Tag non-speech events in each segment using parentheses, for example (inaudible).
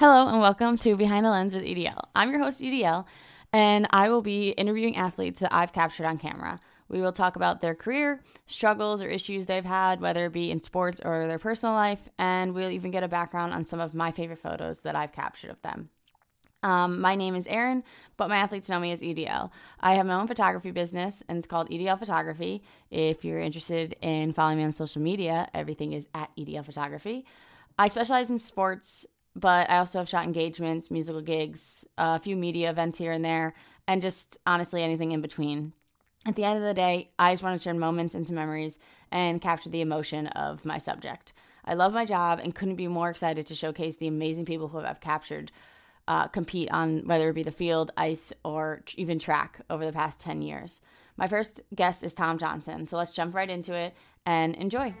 Hello and welcome to Behind the Lens with EDL. I'm your host, EDL, and I will be interviewing athletes that I've captured on camera. We will talk about their career, struggles, or issues they've had, whether it be in sports or their personal life, and we'll even get a background on some of my favorite photos that I've captured of them. Um, my name is Erin, but my athletes know me as EDL. I have my own photography business, and it's called EDL Photography. If you're interested in following me on social media, everything is at EDL Photography. I specialize in sports, but I also have shot engagements, musical gigs, a few media events here and there, and just honestly anything in between. At the end of the day, I just want to turn moments into memories and capture the emotion of my subject. I love my job and couldn't be more excited to showcase the amazing people who I've captured uh, compete on whether it be the field, ice, or even track over the past 10 years. My first guest is Tom Johnson, so let's jump right into it and enjoy.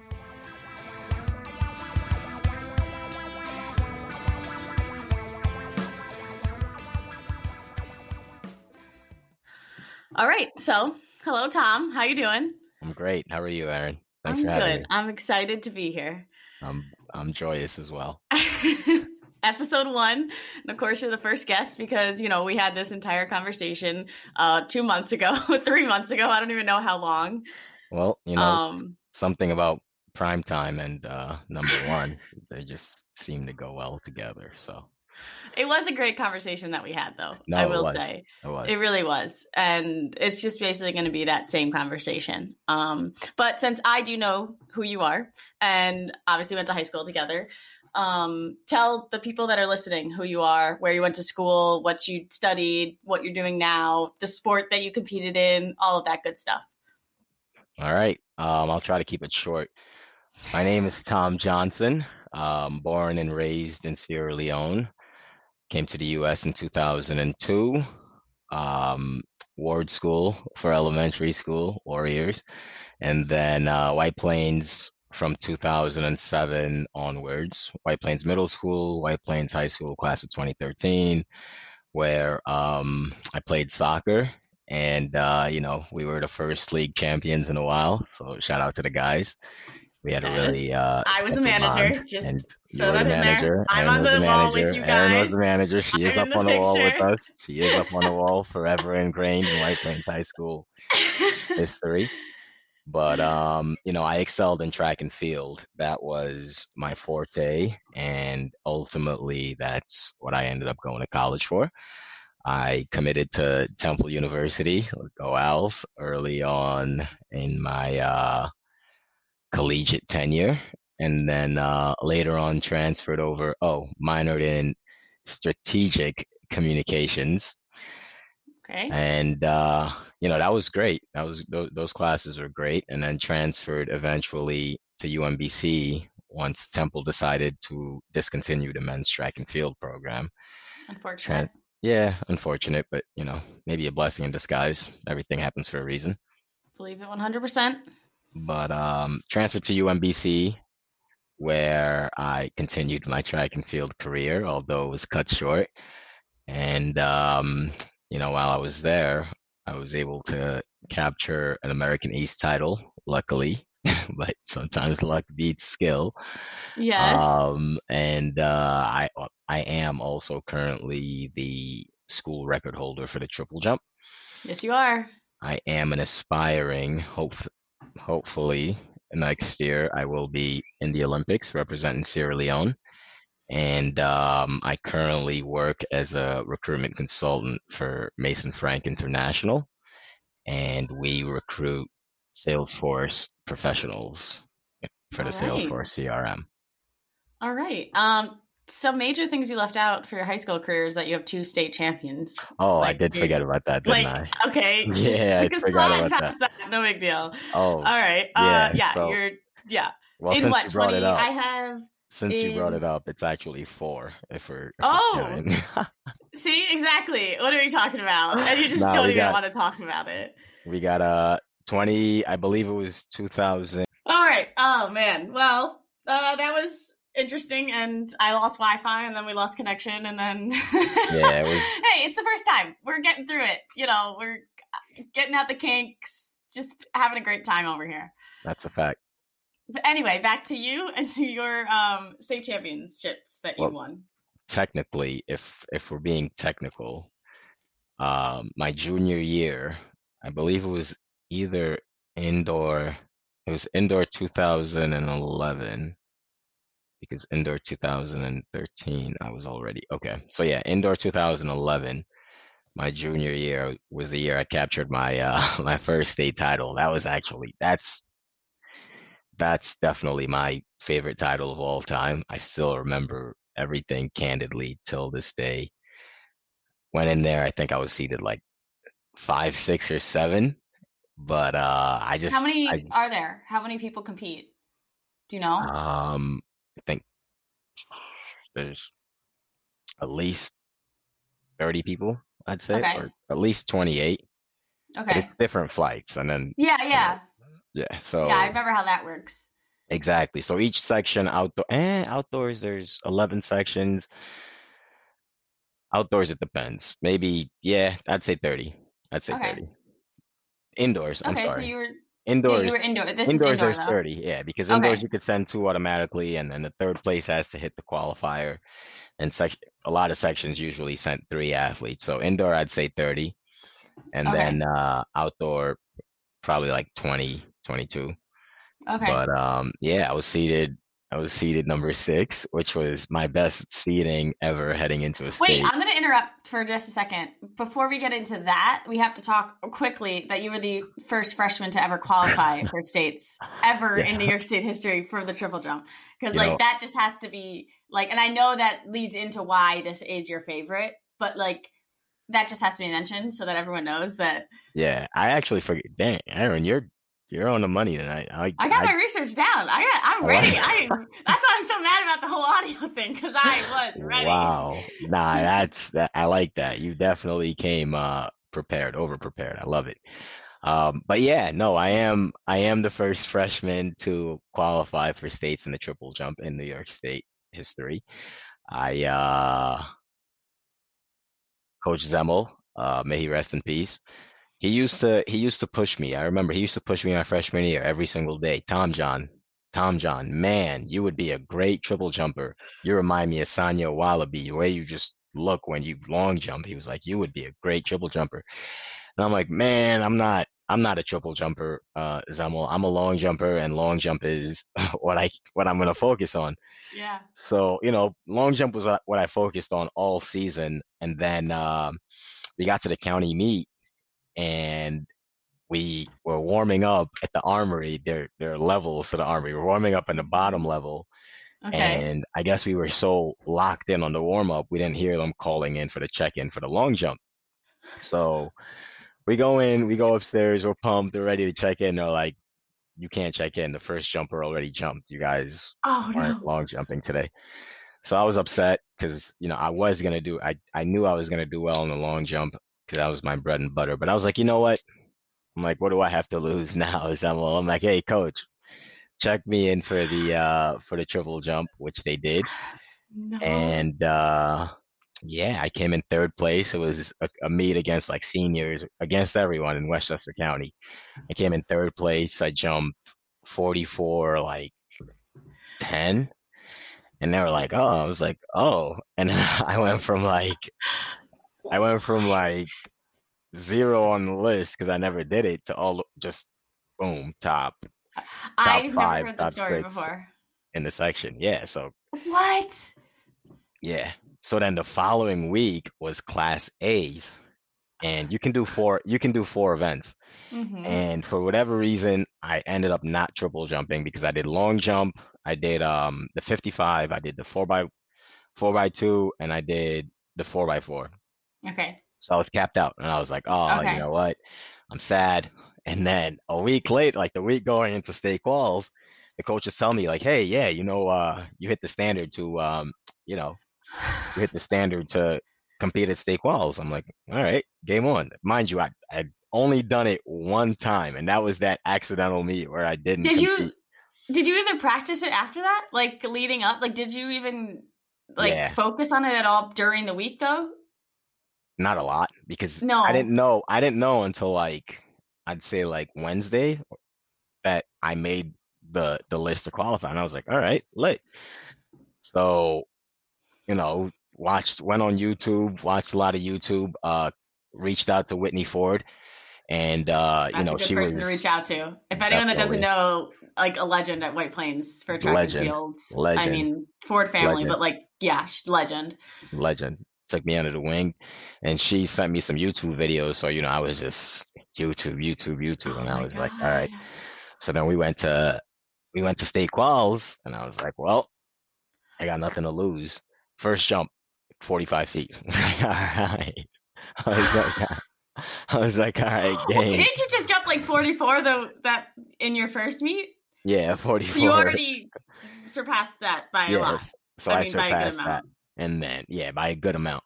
All right, so hello, Tom. How you doing? I'm great. How are you, Erin? Thanks I'm for having good. me. I'm excited to be here. I'm I'm joyous as well. (laughs) episode one. And of course, you're the first guest because, you know, we had this entire conversation uh, two months ago, (laughs) three months ago. I don't even know how long. Well, you know, Um, something about prime time and uh, number one, they just seem to go well together. So it was a great conversation that we had, though. No, I it will was. say. it was. It really was. And it's just basically going to be that same conversation. Um, but since I do know who you are and obviously went to high school together, um, tell the people that are listening who you are, where you went to school, what you studied, what you're doing now, the sport that you competed in, all of that good stuff. All right. Um, I'll try to keep it short. My name is Tom Johnson. Um, born and raised in Sierra Leone. Came to the U.S. in 2002. Um, Ward School for elementary school, Warriors, and then uh, White Plains from 2007 onwards. White Plains Middle School, White Plains High School, class of 2013, where um, I played soccer. And uh, you know, we were the first league champions in a while. So shout out to the guys. We had a really Yes. uh I was a manager, just and you were that the manager. I'm Erin on was the wall with manager, you Erin guys. was the manager. She (laughs) is I'm up in the on the wall with us. She is up on the wall, forever ingrained in White Plains High School (laughs) history. But um, you know, I excelled in track and field. That was my forte, and ultimately, that's what I ended up going to college for. I committed to Temple University, go Owls, early on in my uh, collegiate tenure, and then uh, later on transferred over. Oh, minored in strategic communications okay. and uh, you know that was great. That was those, those classes were great, and then transferred eventually to UMBC once Temple decided to discontinue the men's track and field program. Unfortunate. Yeah, unfortunate, but you know maybe a blessing in disguise. Everything happens for a reason. Believe it 100%. But um, transferred to UMBC where I continued my track and field career, although it was cut short. And um, you know, while I was there, I was able to capture an America East title, luckily. (laughs) but sometimes luck beats skill. Yes. Um, and uh, I I am also currently the school record holder for the triple jump. yes, you are. I am an aspiring, hope, hopefully next year I will be in the Olympics representing Sierra Leone. And um, I currently work as a recruitment consultant for Mason Frank International. And we recruit Salesforce professionals for the right. Salesforce CRM. All right. Um, some major things you left out for your high school career is that you have two state champions. Oh, I did forget about that, didn't like, I? okay, (laughs) Yeah, just I forgot about past that. No big deal. Oh, All right. yeah, uh, yeah, so- you're yeah. well, in since what you brought twenty? it up, I have. since you brought it up, it's actually four. If we're, if Oh! we're. (laughs) See exactly. What are we talking about? And you just Nah, don't even got- want to talk about it. we got uh 20 i believe it was 2000 All right. Oh man. Well, uh, that was interesting, and I lost Wi-Fi, and then we lost connection, and then Yeah, was- (laughs) hey, it's the first time. We're getting through it. You know, we're getting out the kinks. Just having a great time over here. that's a fact But anyway, back to you (laughs) and to your um, state championships that you Well, won. technically, if if we're being technical, um, my junior year, I believe it was either indoor. It was indoor 2011 because indoor 2013 I was already okay. So yeah, indoor 2011 my junior year was the year I captured my uh (laughs) my first state title. That was actually that's that's definitely my favorite title of all time. I still remember everything candidly till this day. Went in there, I think I was seated like five, six, or seven. But uh I just How many just, are there? How many people compete? Do you know? Um I think there's at least 30 people, I'd say, Okay. or at least 28. But Okay. it's different flights and then Yeah, you know, yeah. yeah, so Yeah, I remember how that works. Exactly. So each section outdoor and eh, outdoors there's 11 sections. Outdoors it depends. Maybe yeah, I'd say 30. I'd say Okay. 30. Indoors, I'm Okay, so sorry. you were yeah, Indoors you were indoor. This is indoors indoor there's though. 30. Yeah, because indoors Okay. you could send two automatically and then the third place has to hit the qualifier and sec a lot of sections usually sent three athletes. So indoor I'd say 30 and Okay. then uh outdoor probably like 20, 22. Okay. But um, yeah, I was seated. I was seated number six, which was my best seating ever heading into a state. Wait. I'm going to interrupt for just a second. Before we get into that, we have to talk quickly that you were the first freshman to ever qualify (laughs) for states ever in New York State history for the triple jump. Because, like, know, that just has to be, like, and I know that leads into why this is your favorite, but, like, that just has to be mentioned so that everyone knows that yeah, I actually forget. Dang, Erin, you're you're on the money tonight. I I got I my research down. I got, I'm ready. I that's why I'm so mad about the whole audio thing because I was ready. Wow, nah, (laughs) that's that. I like that. You definitely came uh prepared, over prepared. I love it. Um, but yeah, no, I am I am the first freshman to qualify for states in the triple jump in New York State history. I uh Coach Zemmel, uh, may he rest in peace. He used to he used to push me. I remember he used to push me my freshman year every single day. Tom John, Tom John, man, you would be a great triple jumper. You remind me of Sanya Wallaby, the way you just look when you long jump. He was like, you would be a great triple jumper. And I'm like, man, I'm not I'm not a triple jumper, uh, Zemmel. I'm a long jumper, and long jump is (laughs) what I what I'm gonna focus on. Yeah. So, you know, long jump was uh, what I focused on all season. And then um, we got to the county meet and we were warming up at the armory. There, there are levels to the armory. We're warming up in the bottom level. Okay. And I guess we were so locked in on the warm up, we didn't hear them calling in for the check in for the long jump. So we go in, we go upstairs, we're pumped, we're ready to check in. They're like, you can't check in. The first jumper already jumped. You guys Oh aren't no. long jumping today. So I was upset because you know I was gonna do I I knew I was gonna do well in the long jump because that was my bread and butter. But I was like, you know what? I'm like, what do I have to lose (laughs) now? Is I'm, I'm like, hey coach, check me in for the uh for the triple jump, which they did, No. and uh yeah, I came in third place. It was a, a meet against like seniors, against everyone in Westchester County. I came in third place. I jumped 44 like 10 and they were like, "Oh," I was like, "Oh," and (laughs) I went from like I went from like zero on the list because I never did it to all just boom top top I've never five, heard the story before. in the section. Yeah, so What? yeah. So then the following week was class A's, and you can do four. You can do four events. Mm-hmm. And for whatever reason, I ended up not triple jumping because I did long jump, I did um the 55, I did the four by four by two, and I did the four by four. Okay. So I was capped out, and I was like, oh, you know what? I'm sad. And then a week late, like the week going into state quals, the coaches tell me like, hey, yeah, you know, uh, you hit the standard to, um, you know, you hit the standard to compete at state quals. I'm like, all right, game on. Mind you, I I'd only done it one time, and that was that accidental meet where I didn't Did you did you even practice it after that? Like leading up? Like did you even like Yeah, focus on it at all during the week though? Not a lot because I didn't know. I didn't know until like I'd say like Wednesday that I made the the list to qualify, and I was like, all right, lit. So you know, watched, went on YouTube, watched a lot of YouTube. Uh, reached out to Whitney Ford, and uh, That's you know a good she person was to reach out to. If anyone that doesn't know, like a legend at White Plains for track Legend. and fields. I mean, Ford family, Legend. but like, yeah, legend. legend. Took me under the wing, and she sent me some YouTube videos. So you know, I was just YouTube, YouTube, YouTube, oh and Oh I my was like, all right. So then we went to we went to state quals, and I was like, well, I got nothing to lose. First jump, 45 feet. (laughs) I was like, all right. (laughs) I was like, I was like, all right, (laughs) game. Didn't you just jump like 44 though? That in your first meet, Yeah, 44. you already surpassed that by a lot. So I, I mean, by a good surpassed that. amount. And then, yeah, by a good amount.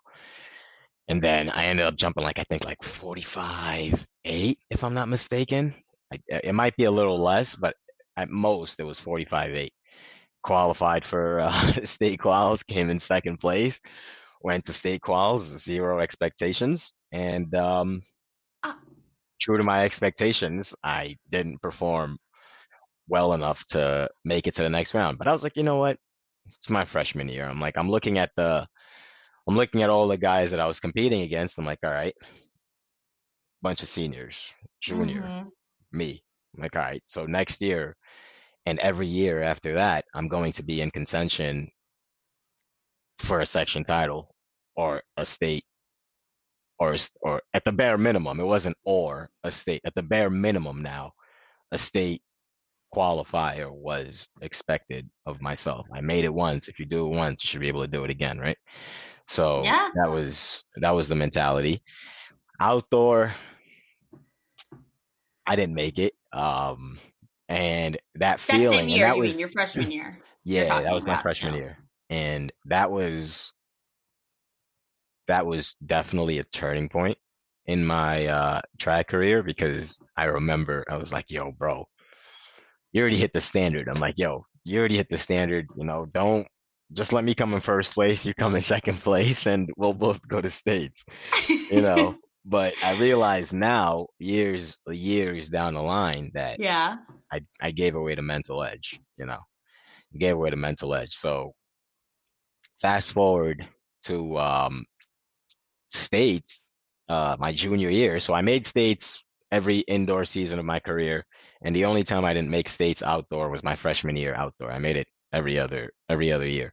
And then I ended up jumping like, I think like 45, 8, if I'm not mistaken. I, it might be a little less, but at most it was 45, 8. Qualified for uh, (laughs) state quals, came in second place, went to state quals, zero expectations. And um, Ah. true to my expectations, I didn't perform well enough to make it to the next round. But I was like, you know what? It's my freshman year. I'm like, I'm looking at the, I'm looking at all the guys that I was competing against. I'm like, all right, bunch of seniors, junior, Mhm. me. I'm like, all right, so next year and every year after that, I'm going to be in contention for a section title or a state or or at the bare minimum, it wasn't or a state. At the bare minimum now, a state qualifier was expected of myself. I made it once. If you do it once, you should be able to do it again, right? So Yeah. that was that was the mentality. Outdoor, I didn't make it. Um, and that That feeling, same year, that you was mean your freshman year? yeah, that was my freshman still. year, and that was that was definitely a turning point in my uh, track career because I remember I was like, "Yo, bro, you already hit the standard." I'm like, "Yo, you already hit the standard. You know, don't just let me come in first place. You come in second place, and we'll both go to states." You know. (laughs) but I realize now, years years down the line, that yeah. I, I gave away the mental edge, you know, gave away the mental edge. So fast forward to um, states, uh, my junior year. So I made states every indoor season of my career, and the only time I didn't make states outdoor was my freshman year outdoor. I made it every other every other year.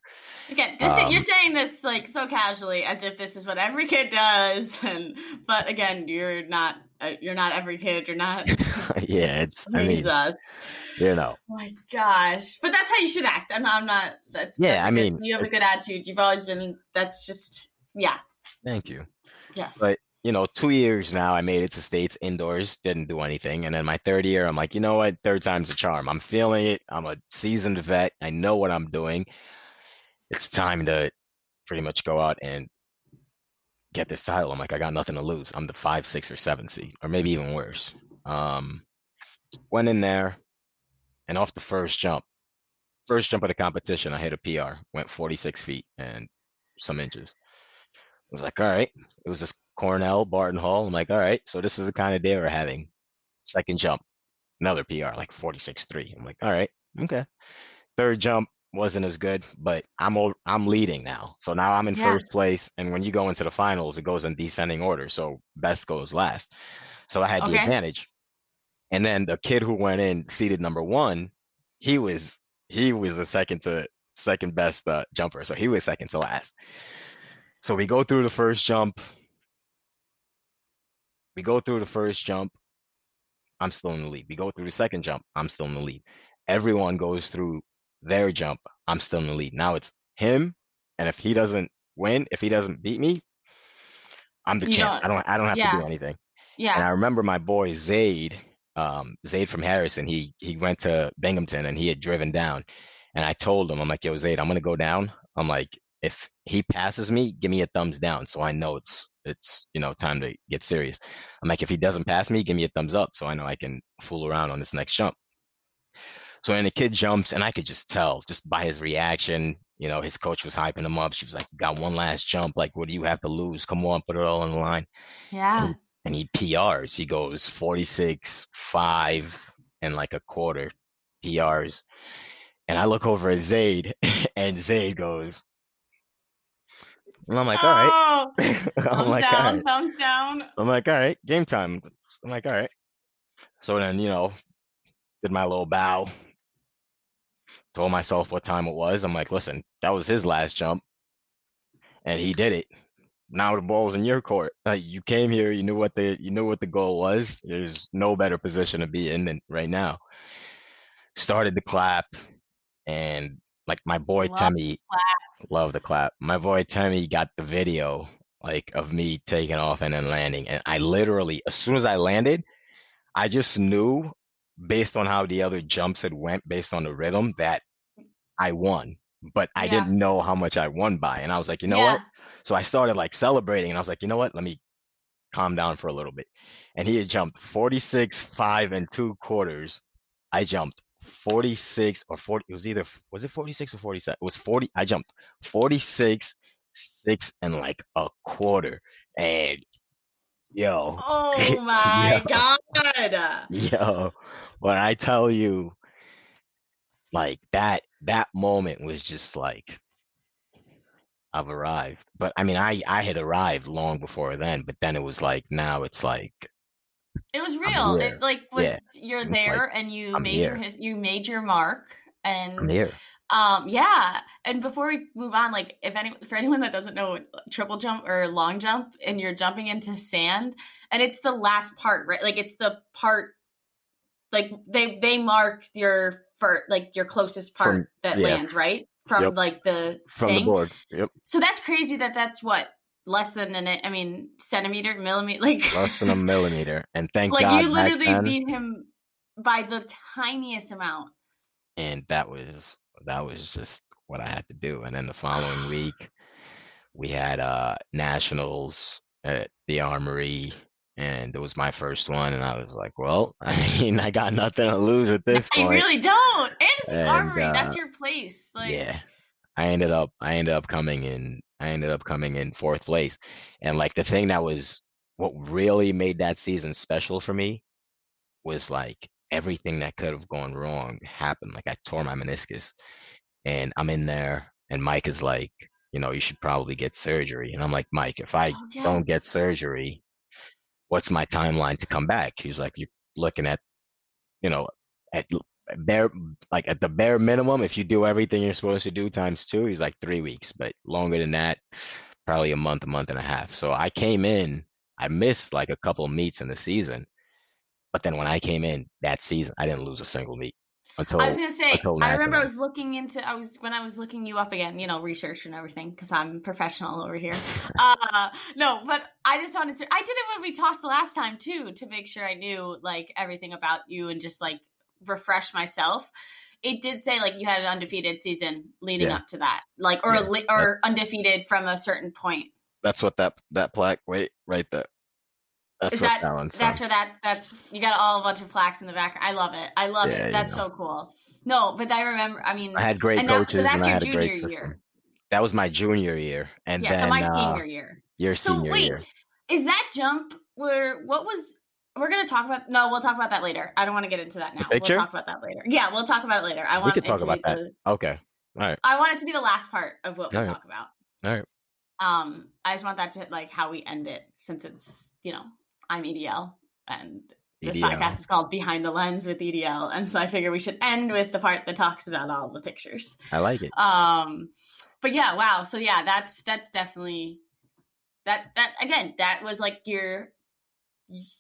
Again, this, Um, you're saying this like so casually, as if this is what every kid does, (laughs) and but again, you're not. Uh, you're not every kid. You're not. (laughs) yeah, it's I mean, Jesus. you know, Oh my gosh. But that's how you should act. I'm not. I'm not that's Yeah, that's I good- mean, you have a good attitude. You've always been. That's just. Yeah. thank you. Yes. But you know, two years now, I made it to states indoors, didn't do anything. And then my third year, I'm like, you know what? Third time's a charm. I'm feeling it. I'm a seasoned vet. I know what I'm doing. It's time to pretty much go out and get this title. I'm like, I got nothing to lose. I'm the five, six, or seven seed, or maybe even worse. Um, went in there, and off the first jump, first jump of the competition, I hit a PR, went 46 feet and some inches. I was like, all right. It was this Cornell Barton Hall. I'm like, all right. So this is the kind of day we're having. Second jump, another PR, like 46.3. I'm like, all right, okay. Third jump wasn't as good, but I'm o- I'm leading now. So now I'm in Yeah. first place. And when you go into the finals, it goes in descending order. So best goes last. So I had the advantage. And then the kid who went in seated number one, he was he was the second to second best uh, jumper. So he was second to last. So we go through the first jump. We go through the first jump. I'm still in the lead. We go through the second jump. I'm still in the lead. Everyone goes through their jump. I'm still in the lead. Now it's him, and if he doesn't win, if he doesn't beat me, I'm the You champ. I don't- don't. I don't have to do anything. Yeah. And. I remember my boy Zaid, um, Zaid from Harrison. He he went to Binghamton and he had driven down, and I told him, I'm like, Yo, Zaid, I'm gonna go down. I'm like, if he passes me, give me a thumbs down, so I know it's it's you know time to get serious. I'm like, if he doesn't pass me, give me a thumbs up, so I know I can fool around on this next jump. So then the kid jumps, and I could just tell just by his reaction. You know, his coach was hyping him up. She was like, "Got one last jump. Like, what do you have to lose? Come on, put it all on the line." yeah. and he PRs. He goes 46, 5, and like a quarter PRs. And I look over at Zaid, (laughs) and Zaid goes, And I'm like, all right. Oh, (laughs) I'm like, all down, right. thumbs down. I'm like, all right, game time. I'm like, all right. So then, you know, did my little bow, told myself what time it was. I'm like, listen, that was his last jump, and he did it. Now the ball's in your court. Uh, you came here, you knew what the you knew what the goal was. There's no better position to be in than right now. Started the clap, and like my boy Love Temmie, love the clap. My boy Temmie got the video like of me taking off and then landing, and I literally, as soon as I landed, I just knew based on how the other jumps had went, based on the rhythm, that I won. But I Yeah. didn't know how much I won by, and I was like, you know yeah. what? So I started like celebrating, and I was like, you know what? Let me calm down for a little bit. And he had jumped 46, five and two quarters. I jumped 46 or 40. It was either was it 46 or 47? It was 40. I jumped 46, six and like a quarter. And yo, Oh (laughs) my Yeah. god. yo, when I tell you, like that that moment was just like I've arrived. But I mean, I I had arrived long before then. But then it was like now it's like It was real. It like was Yeah. you're It's like, there and you I'm made your here. his you made your mark and um yeah. And before we move on, like if any for anyone that doesn't know triple jump or long jump and you're jumping into sand and it's the last part, right? Like it's the part like they they mark your for like your closest part From- that yeah. lands, right? From Yep. like the From thing. the board. Yep. So that's crazy that that's what less than an I mean centimeter millimeter (laughs) like Less than a millimeter. And thank you. like God you literally then. beat him by the tiniest amount. and that was that was just what I had to do. And then the following (sighs) week, we had uh nationals at the Armory, and it was my first one. And I was like, well, (laughs) I mean, I got nothing to lose at this I point. I really don't. And it's And, armory. That's uh, your place. Like yeah, I ended up I ended up coming in I ended up coming in fourth place, and like the thing that was what really made that season special for me was like everything that could have gone wrong happened. Like I tore my meniscus, and I'm in there, and Mike is like, you know, you should probably get surgery, and I'm like, Mike, if I Oh, don't get surgery, what's my timeline to come back? He was like, you're looking at, you know, at bare like at the bare minimum, if you do everything you're supposed to do times two, he's like three weeks, but longer than that, probably a month, a month and a half. So I came in, I missed like a couple of meets in the season, but then when I came in that season, I didn't lose a single meet until I was gonna say. I remember I was looking into. I was when I was looking you up again. You know, research and everything because I'm professional over here. (laughs) uh no, but I just wanted to. I did it when we talked the last time too to make sure I knew like everything about you and just like refresh myself. It did say like you had an undefeated season leading Yeah. up to that, like or Yeah, or undefeated from a certain point. That's what that that plaque. Wait, right there. That's Is what that- that one's That's on. where that that's you got all a bunch of plaques in the back. I love it. I love Yeah, it. you That's know. so cool. No, but I remember. I mean, I had great and that- so coaches that's and I your had a junior system. year. That was my junior year, and yeah, then so my uh, senior year. your So senior wait, year. Is that jump where what was? We're gonna talk about. No, we'll talk about that later. I don't want to get into that now. picture? We'll talk about that later. Yeah, we'll talk about it later. I We want could talk to about that. the- Okay, all right, I want it to be the last part of what we All right. talk about. all right. Um, I just want that to like how we end it, since it's you know I'm EDL and this EDL. podcast is called Behind the Lens with EDL, and so I figure we should end with the part that talks about all the pictures. I like it. Um, but yeah, wow. So yeah, that's that's definitely that that again that was like your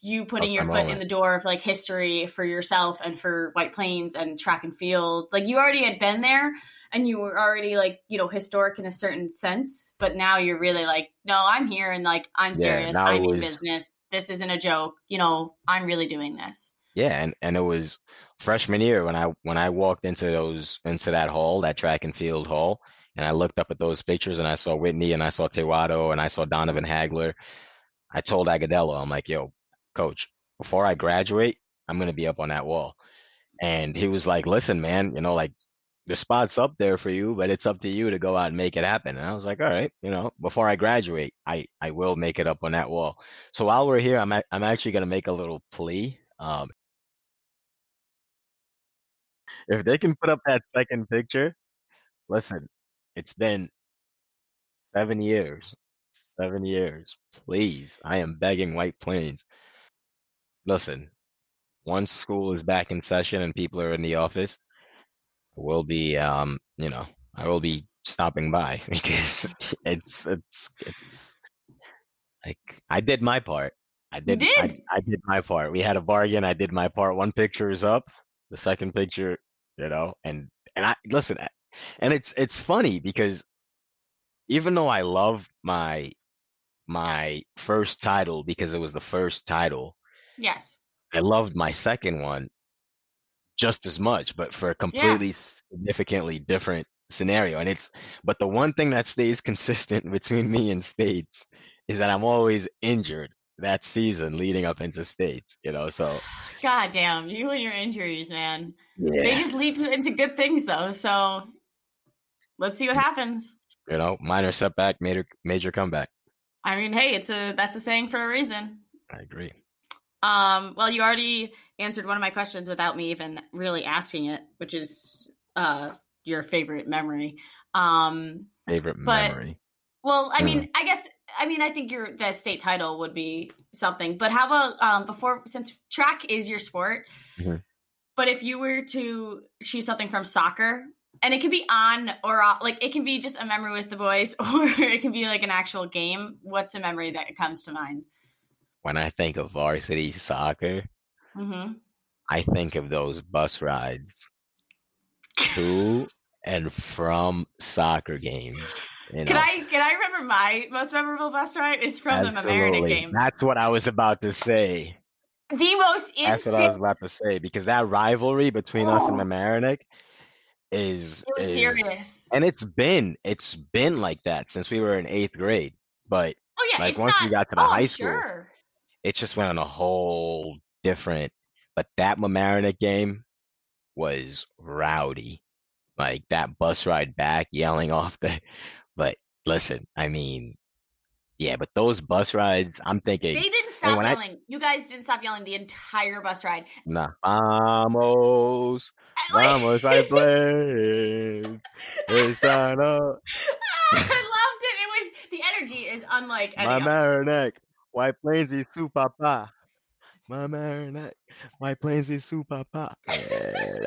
you putting your the foot in the door of like history for yourself and for White Plains and track and field. Like you already had been there and you were already like, you know, historic in a certain sense, but now you're really like, no, I'm here and like I'm serious. now I'm it in business. This isn't a joke. You know, I'm really doing this. Yeah, and and it was freshman year when I when I walked into those into that hall, that track and field hall, and I looked up at those pictures and I saw Whitney and I saw Tewado and I saw Donovan Hagler. I told Agadello, I'm like, yo, coach, before I graduate, I'm gonna be up on that wall. And he was like, listen, man, you know, like the spot's up there for you, but it's up to you to go out and make it happen. And I was like, all right, you know, before I graduate, I I will make it up on that wall. So while we're here, I'm ac- I'm actually gonna make a little plea. Um, if they can put up that second picture, listen, it's been Seven years. Seven years. Please. I am begging White Plains. Listen, once school is back in session and people are in the office, we'll be um, you know, I will be stopping by (laughs) because it's it's it's like I did my part. I You did I, did. I did my part. We had a bargain. I did my part. One picture is up. The second picture, you know, and and I listen, and it's it's funny because even though I love my my first title because it was the first title, Yes. I loved my second one just as much, but for a Yeah. completely significantly different scenario. And it's but the one thing that stays consistent (laughs) between me and states is that I'm always injured that season leading up into states, you know. So God damn, you and your injuries, man. They just leap into good things though. So let's see what mm. happens. you know, minor setback, major major comeback. I mean, hey, it's a that's a saying for a reason. I agree. Um, well, you already answered one of my questions without me even really asking it, which is uh your favorite memory. Um, Favorite But- memory. well, I Hmm. mean, I guess I mean I think your the state title would be something. But how about um before since track is your sport, Mhm. but if you were to choose something from soccer, and it could be on or off, like it can be just a memory with the boys, (laughs) or it can be like an actual game. What's a memory that comes to mind? When I think of varsity soccer, Mm-hmm. I think of those bus rides to (laughs) and from soccer games. You Can I can I remember my most memorable bus ride is from the Mamaroneck game. That's what I was about to say. the most That's what I was about to say because that rivalry between us and Oh. Mamaroneck is It was is- serious. and it's been it's been like that since we were in eighth grade. But Oh yeah, like once not. we got to the oh, high school, sure. It just went on a whole different. But that Mamaroneck game was rowdy. Like that bus ride back, yelling (laughs) off the. But listen, I mean, yeah, but those bus rides, I'm thinking, They didn't stop when I- yelling. you guys didn't stop yelling the entire bus ride. nah, vamos, like- vamos, (laughs) I play. It's time up. I loved it. It was the energy is unlike any My other. White Plains is su papa. Mamaroneck, White Plains is su papa.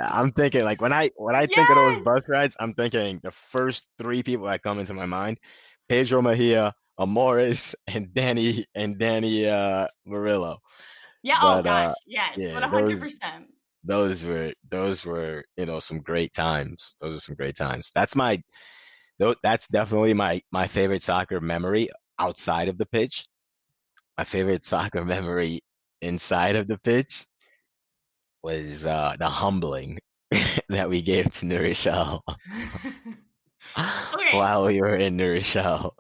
I'm thinking like when I when I think of those bus rides, I'm thinking the first three people that come into my mind: Pedro Mejia, Amoris, and Danny and Danny uh, Murillo. Yeah. Oh but, uh, gosh. Yes. yeah, One hundred those- percent. Those were those were you know some great times. Those are some great times. That's my that's definitely my my favorite soccer memory outside of the pitch. My favorite soccer (laughs) memory inside of the pitch was uh, the humbling (laughs) that we gave to Rochelle (laughs) Okay. while we were in Rochelle.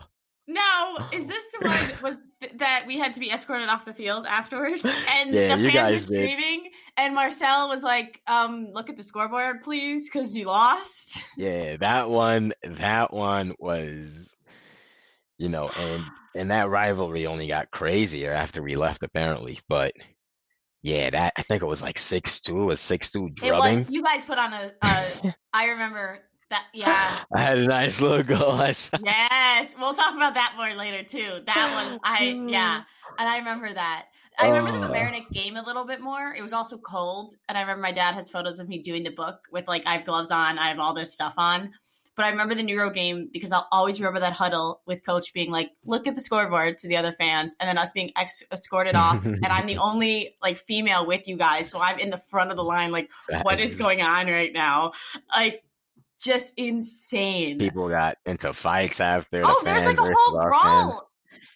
Now, is this the one that was th- that we had to be escorted off the field afterwards? And Yeah, the fans were screaming, and Marcel was like, um, look at the scoreboard, please, because you lost. Yeah, that one that one was you know, and and that rivalry only got crazier after we left apparently. But yeah, that I think it was like six two, a six two It drubbing. was you guys put on a, a (laughs) I remember that yeah. I had a nice little goal. I. (laughs) Yes. We'll talk about that more later too. That one oh, I yeah. And I remember that. I remember the Oh. Mamaroneck game a little bit more. It was also cold, and I remember my dad has photos of me doing the book with like I have gloves on, I have all this stuff on. But I remember the New Ro game because I'll always remember that huddle with coach being like, "Look at the scoreboard" to the other fans, and then us being ex- escorted off, and I'm the (laughs) only like female with you guys, so I'm in the front of the line, like, That what is going on right now? Like, just insane. People got into fights after. oh, the there's fans like a whole brawl, fans.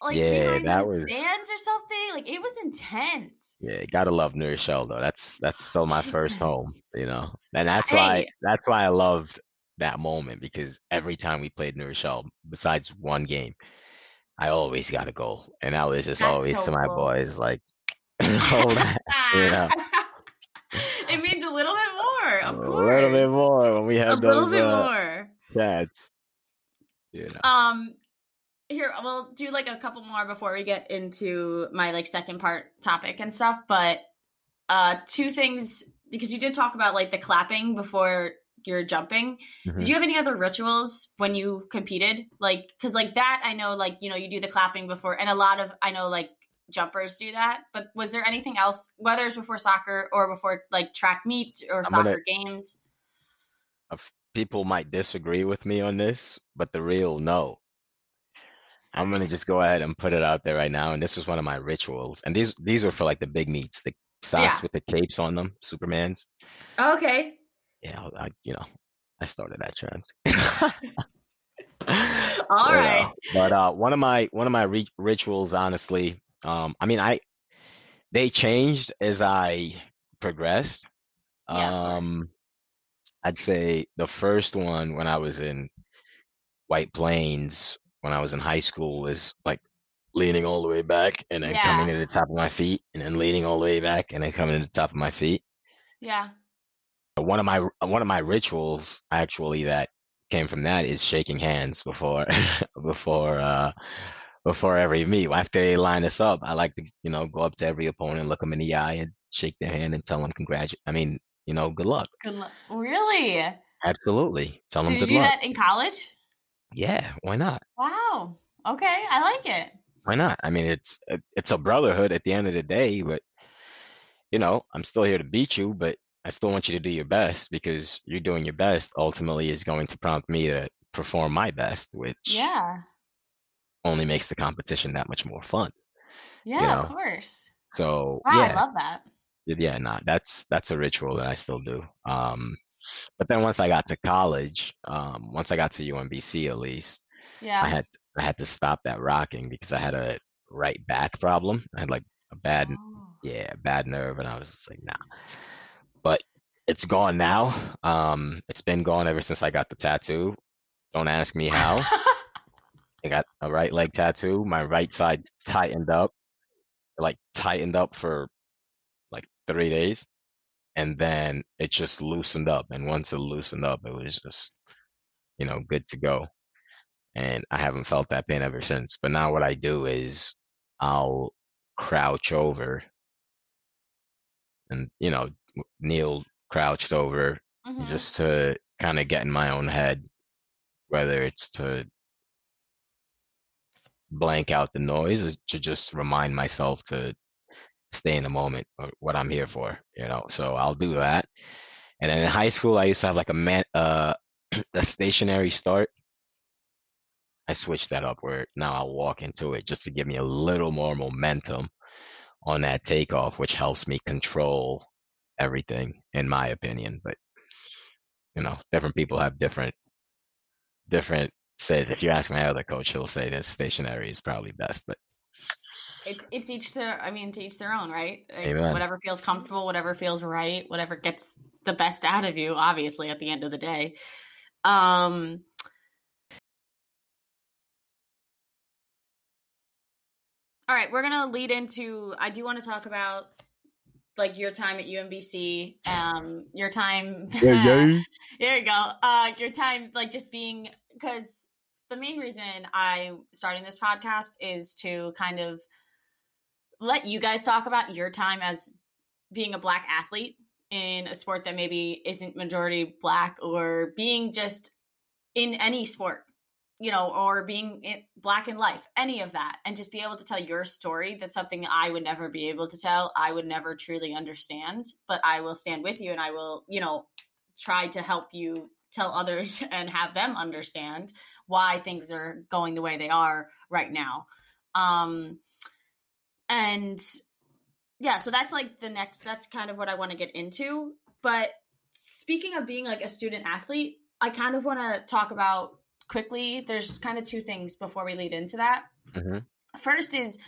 like Yeah, that was- stands or something. Like it was intense. Yeah, gotta love New Rochelle though. That's that's still my first home, you know. And that's why that's why I loved that moment because every time we played New Rochelle, besides one game, I always got a goal. And I was just That's always so to my cool. boys like (laughs) hold (laughs) that Yeah. (laughs) it means a little bit more, of a course. A little bit more when we have A have little bit uh, more. chats. You know. Um, here we'll do like a couple more before we get into my like second part topic and stuff. But uh, two things because you did talk about like the clapping before you're jumping. Mhm. Did you have any other rituals when you competed? Like, because like that, I know, like you know, you do the clapping before, and a lot of I know like jumpers do that. But was there anything else, whether it's before soccer or before like track meets or I'm soccer gonna- games? Of- People might disagree with me on this, but the real no. I'm gonna just go ahead and put it out there right now. And this was one of my rituals. And these these were for like the big meets, the socks Yeah. with the capes on them, Supermans. Okay. Yeah, I, you know, I started that trend. All You right. know, But uh, one of my one of my re- rituals, honestly, um, I mean, I they changed as I progressed. Yeah. Um, I'd say the first one when I was in White Plains, when I was in high school, was like leaning all the way back and then coming to the top of my feet, and then leaning all the way back and then coming to the top of my feet. Yeah. One of my one of my rituals actually that came from that is shaking hands before (laughs) before uh before every meet. After they line us up, I like to you know go up to every opponent, look them in the eye, and shake their hand and tell them congratulate. I mean, you know, good luck. Good luck. Really? Absolutely, tell them Did you do luck. that in college? Yeah, why not? Wow. Okay, I like it. Why not? I mean, it's it's a brotherhood at the end of the day, but you know, I'm still here to beat you, but I still want you to do your best because you're doing your best ultimately is going to prompt me to perform my best, which Yeah. only makes the competition that much more fun. Yeah, of know, course. So Wow, I love that. yeah, nah, that's that's a ritual that I still do. Um, but then once I got to college, um, once I got to UMBC at least, Yeah. I had I had to stop that rocking because I had a right back problem. I had like a bad Oh. yeah, bad nerve, and I was just like, nah. But it's gone now. Um, it's been gone ever since I got the tattoo. Don't ask me how. I got a right leg tattoo. My right side tightened up, like tightened up for like three days, and then it just loosened up. And once it loosened up, it was just, you know, good to go. And I haven't felt that pain ever since. But now what I do is I'll crouch over and, you know, kneel crouched over Mhm. just to kind of get in my own head, whether it's to blank out the noise or to just remind myself to stay in the moment or what I'm here for, you know. So I'll do that. And then in high school, I used to have like a man, uh, (clears throat) a stationary start. I switched that up where now I'll walk into it just to give me a little more momentum on that takeoff, which helps me control everything, in my opinion. But you know, different people have different different says. If you ask my other coach, he'll say that stationary is probably best. But It's it's each to I mean to each their own, right? Like, Whatever feels comfortable, whatever feels right, whatever gets the best out of you, obviously at the end of the day. Um All right, we're going to lead into I do want to talk about like your time at UMBC, um your time (laughs) There you go. Uh, your time, like just being, because the main reason I'm starting this podcast is to kind of let you guys talk about your time as being a black athlete in a sport that maybe isn't majority black or being just in any sport, you know, or being in, black in life, any of that, and just be able to tell your story. That's something I would never be able to tell. I would never truly understand, but I will stand with you and I will, you know, try to help you tell others (laughs) and have them understand why things are going the way they are right now. Um, and yeah, so that's like the next, that's kind of what I want to get into. But speaking of being like a student athlete, I kind of want to talk about quickly. There's kind of two things before we lead into that. Mhm. First is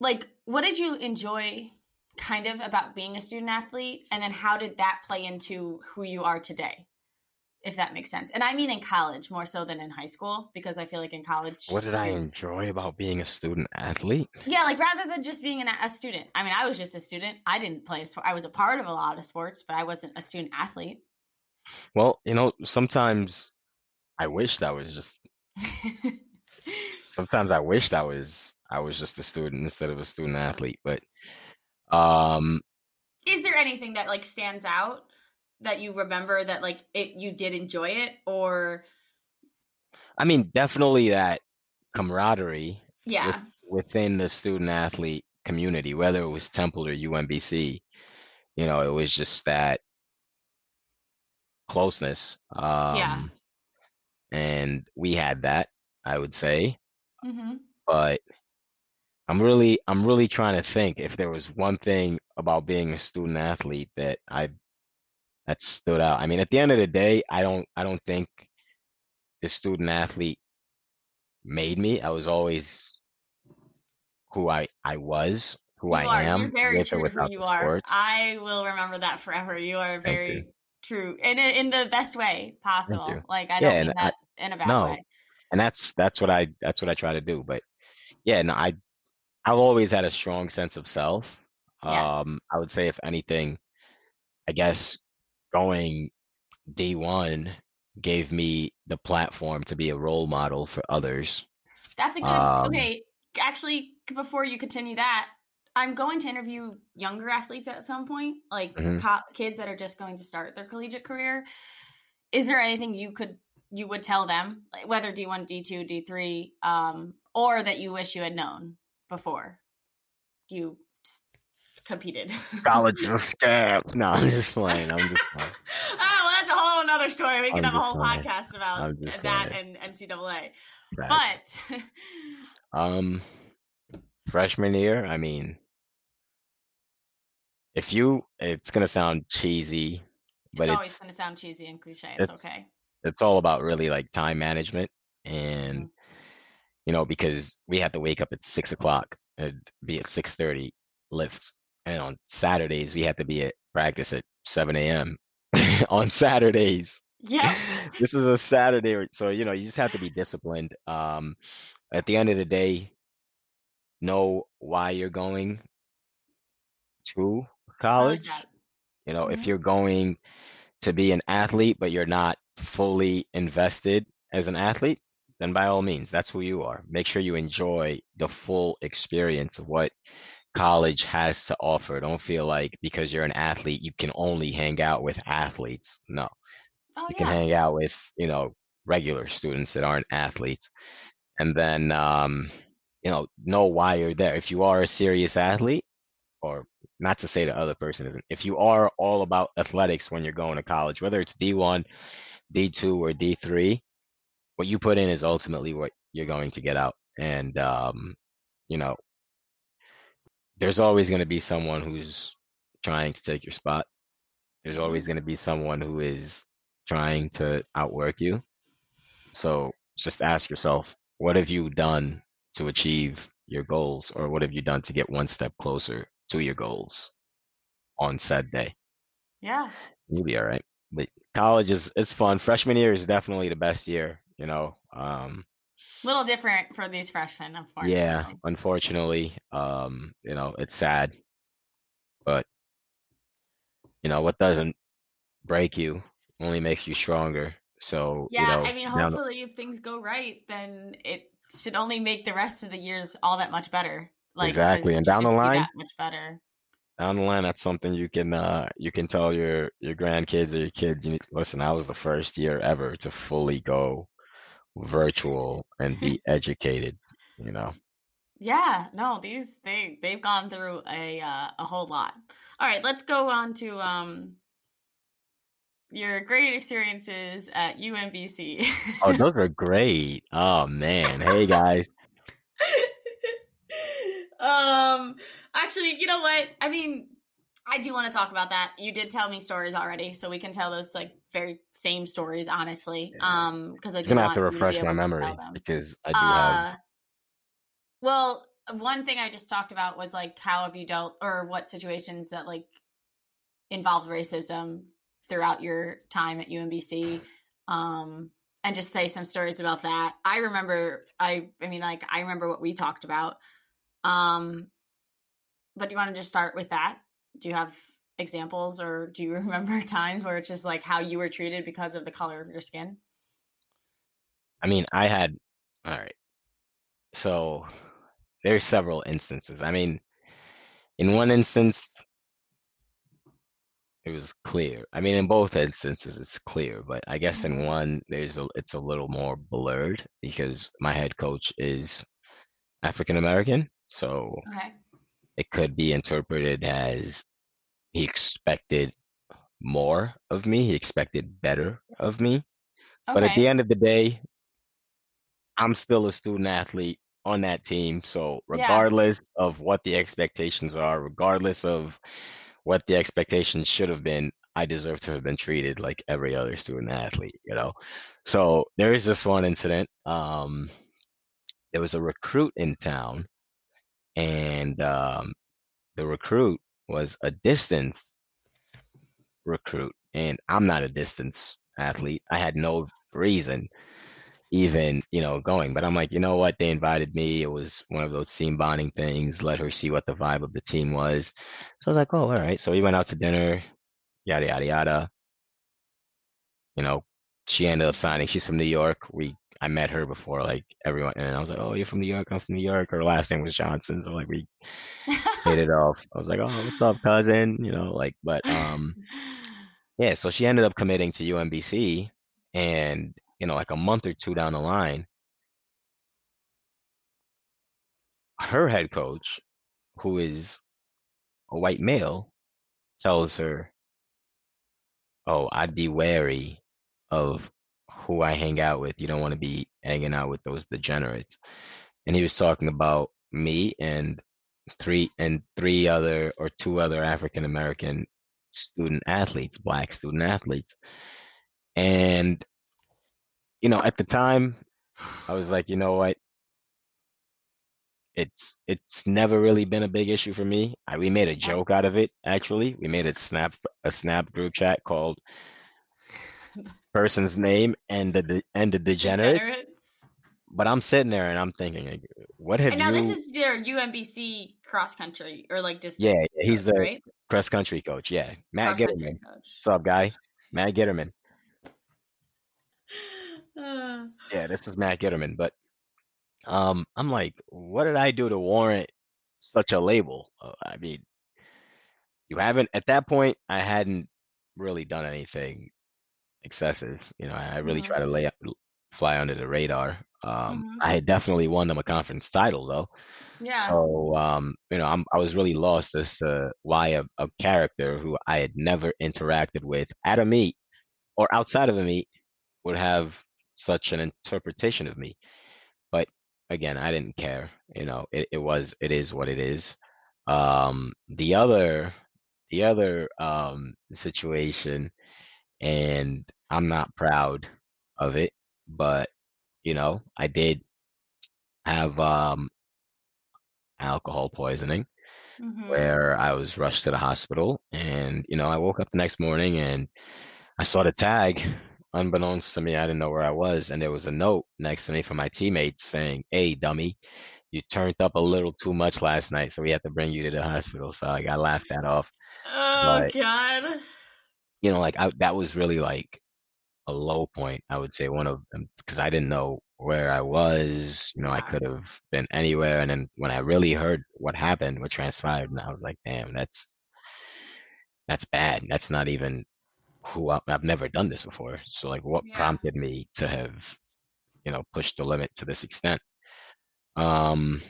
like, what did you enjoy kind of about being a student athlete? And then how did that play into who you are today? If that makes sense. And I mean in college more so than in high school, because I feel like in college. what did I enjoy about being a student athlete? yeah, like rather than just being an, a student. I mean, I was just a student. I didn't play a sport. I was a part of a lot of sports, but I wasn't a student athlete. Well, you know, sometimes I wish that was just. (laughs) Sometimes I wish that was I was just a student instead of a student athlete. But um, Is there anything that like stands out that you remember that like it you did enjoy it or I mean, definitely that camaraderie yeah. with, within the student athlete community, whether it was Temple or UMBC, you know, it was just that closeness. Um, Yeah. And we had that, I would say. Mhm. But I'm really, I'm really trying to think if there was one thing about being a student athlete that I that stood out. I mean, at the end of the day, I don't, I don't think the student athlete made me. I was always who I I was, who You I are. am, You're very with true who you are. sports. I will remember that forever. You are very you. True, in in the best way possible. Like I don't mean I- that in a bad no. way. and that's that's what I that's what I try to do. But yeah, no, I I've always had a strong sense of self. Yes. Um, I would say if anything, I guess going D1 gave me the platform to be a role model for others. That's a good. Um, okay, actually, before you continue that, I'm going to interview younger athletes at some point, like Mhm. co- kids that are just going to start their collegiate career. Is there anything you could you would tell them, like, whether D1, D2, D3, um, or that you wish you had known before you competed? College is (laughs) a scam. No, I'm just playing. I'm just playing. (laughs) oh, well, that's a whole another story. We can I'm have a whole playing. podcast about that playing. and NCAA. But Um, freshman year, I mean, if you, it's gonna sound cheesy, but it's always it's going to sound cheesy and cliche. It's, it's- okay. it's all about really like time management and Mhm. you know because we had to wake up at six o'clock and be at six thirty lifts, and on Saturdays we had to be at practice at seven a.m. (laughs) on Saturdays. Yeah. (laughs) this is a Saturday, so you know you just have to be disciplined. Um, at the end of the day, know why you're going to college. that. You know, Mhm. if you're going to be an athlete, but you're not fully invested as an athlete, then by all means, that's who you are. Make sure you enjoy the full experience of what college has to offer. Don't feel like because you're an athlete, you can only hang out with athletes. No, Oh you yeah. can hang out with, you know, regular students that aren't athletes. And then, um, you know, know why you're there. If you are a serious athlete, or not to say the other person isn't, if you are all about athletics when you're going to college, whether it's D1, D2, or D3, what you put in is ultimately what you're going to get out. And, um, you know, there's always going to be someone who's trying to take your spot. There's always going to be someone who is trying to outwork you. So just ask yourself, what have you done to achieve your goals, or what have you done to get one step closer to your goals on said day? Yeah. You'll be all right. But college is it's fun. Freshman year is definitely the best year, you know. Um, little different for these freshmen, unfortunately. yeah, unfortunately, um, you know, it's sad, but you know what doesn't break you only makes you stronger. So Yeah, you know, I mean, the- hopefully, if things go right, then it should only make the rest of the years all that much better. Like Exactly, and down the line- that much better. down the line, that's something you can uh you can tell your your grandkids or your kids. You need, listen, I was the first year ever to fully go virtual and be (laughs) educated. You know, Yeah, no, these they they've gone through a uh, a whole lot. All right, let's go on to um your great experiences at UMBC. oh, those (laughs) are great. Oh man, hey guys, (laughs) um actually, you know what? I mean, I do want to talk about that. You did tell me stories already, so we can tell those like very same stories honestly. Yeah. Um because I you're do gonna have to refresh my able to tell memory because I do have. Uh, well, one thing I just talked about was like how have you dealt or what situations that like involved racism throughout your time at UMBC. Um and just say some stories about that. I remember I I mean like I remember what we talked about. Um but do you want to just start with that? Do you have examples or do you (laughs) remember times where it's just like how you were treated because of the color of your skin? I mean, I had. All right. So there's several instances. I mean, in one instance, it was clear. I mean, in both instances, it's clear, but I guess in Mhm. one, there's a, it's a little more blurred because my head coach is African American, so Okay. it could be interpreted as he expected more of me, he expected better of me. But at the end of the day, I'm still a student athlete on that team. So Yeah. regardless of what the expectations are, regardless of what the expectations should have been, I deserve to have been treated like every other student athlete, you know? So there is this one incident. Um, there was a recruit in town, and um, the recruit was a distance recruit, and I'm not a distance athlete. I had no reason even, you know, going. But I'm like, you know what? They invited me. It was one of those team bonding things. Let her see what the vibe of the team was. So I was like, oh, all right. So we went out to dinner, yada yada yada. You know, she ended up signing. She's from New York. We I met her before, like everyone, and I was like, oh, you're from New York. I'm from New York. Her last name was Johnson. So like we hit it off. I was like, oh, what's up, cousin? You know, like, but um, (laughs) yeah. So she ended up committing to UMBC, and you know, like a month or two down the line, her head coach, who is a white male, tells her, "Oh, I'd be wary of who I hang out with. You don't want to be hanging out with those degenerates." And he was talking about me and three and three other or two other African American student athletes, black student athletes. And you know, at the time, I was like, you know what? It's it's never really been a big issue for me. I, we made a joke out of it, actually. We made a snap a snap group chat called person's name and the and the degenerates. Degenerates. But I'm sitting there and I'm thinking, like, what have And now you? this is their UMBC cross country or like distance. Yeah, he's the right cross country coach. Yeah, Matt cross Gitterman. What's up, guy? Matt Gitterman. (sighs) Uh, Yeah, this is Matt Gitterman. But um, I'm like, what did I do to warrant such a label? Uh, I mean, you haven't at that point. I hadn't really done anything excessive. You know, I I really Mhm. try to lay fly under the radar. Um, Mhm. I had definitely won them a conference title though. yeah. So, um, you know, I'm, I was really lost as to why a, a character who I had never interacted with at a meet or outside of a meet would have such an interpretation of me. But again, I didn't care. You know, it, it was, it is what it is. Um, the other, the other um, situation, and I'm not proud of it, but you know, I did have um, alcohol poisoning Mhm. where I was rushed to the hospital. And, you know, I woke up the next morning and I saw the tag. Unbeknownst to me, I didn't know where I was. And there was a note next to me from my teammates saying, Hey, dummy, you turned up a little too much last night. So we had to bring you to the hospital. So I got laughed that off. Oh But, God. you know, like I, that was really like a low point, I would say, one of them, because I didn't know where I was. You know, I could have been anywhere. And then when I really heard what happened, what transpired, and I was like, damn, that's that's bad. That's not even who I, I've never done this before. So like, what Yeah. prompted me to have, you know, pushed the limit to this extent? Um,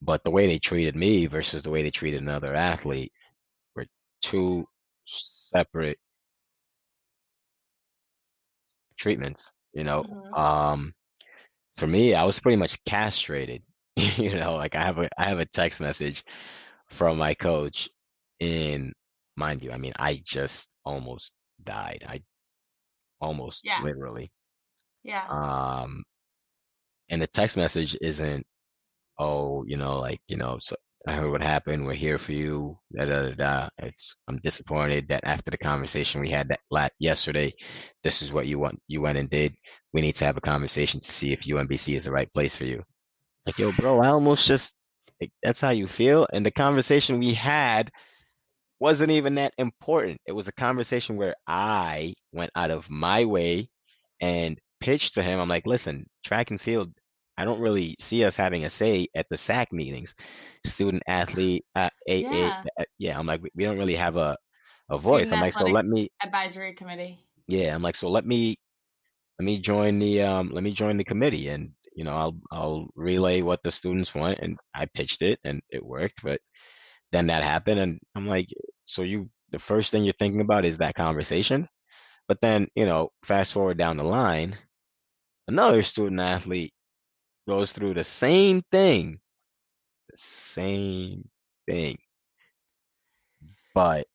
but the way they treated me versus the way they treated another athlete were two separate treatments. You know, Mhm. um, for me, I was pretty much castrated. (laughs) you know, like I have a I have a text message from my coach in mind you, I mean, I just almost died. I almost Yeah. literally. Yeah. Um, and the text message isn't, oh, you know, like, you know, so I heard what happened. We're here for you. Da da da da. It's I'm disappointed that after the conversation we had that la yesterday, this is what you want you went and did. We need to have a conversation to see if UMBC is the right place for you. Like, yo, bro, I almost just like, that's how you feel. And the conversation we had wasn't even that important. It was a conversation where I went out of my way and pitched to him. I'm like, listen, track and field, I don't really see us having a say at the SAC meetings. Student athlete, uh, a, a, Yeah. uh, yeah. I'm like, we, we don't really have a, a voice. Student I'm like, so let me, advisory committee. yeah, I'm like, so let me, let me join the, um, let me join the committee, and you know, I'll, I'll relay what the students want, and I pitched it, and it worked, but then that happened, and I'm like, so you, the first thing you're thinking about is that conversation, but then, you know, fast forward down the line, another student athlete goes through the same thing, the same thing, but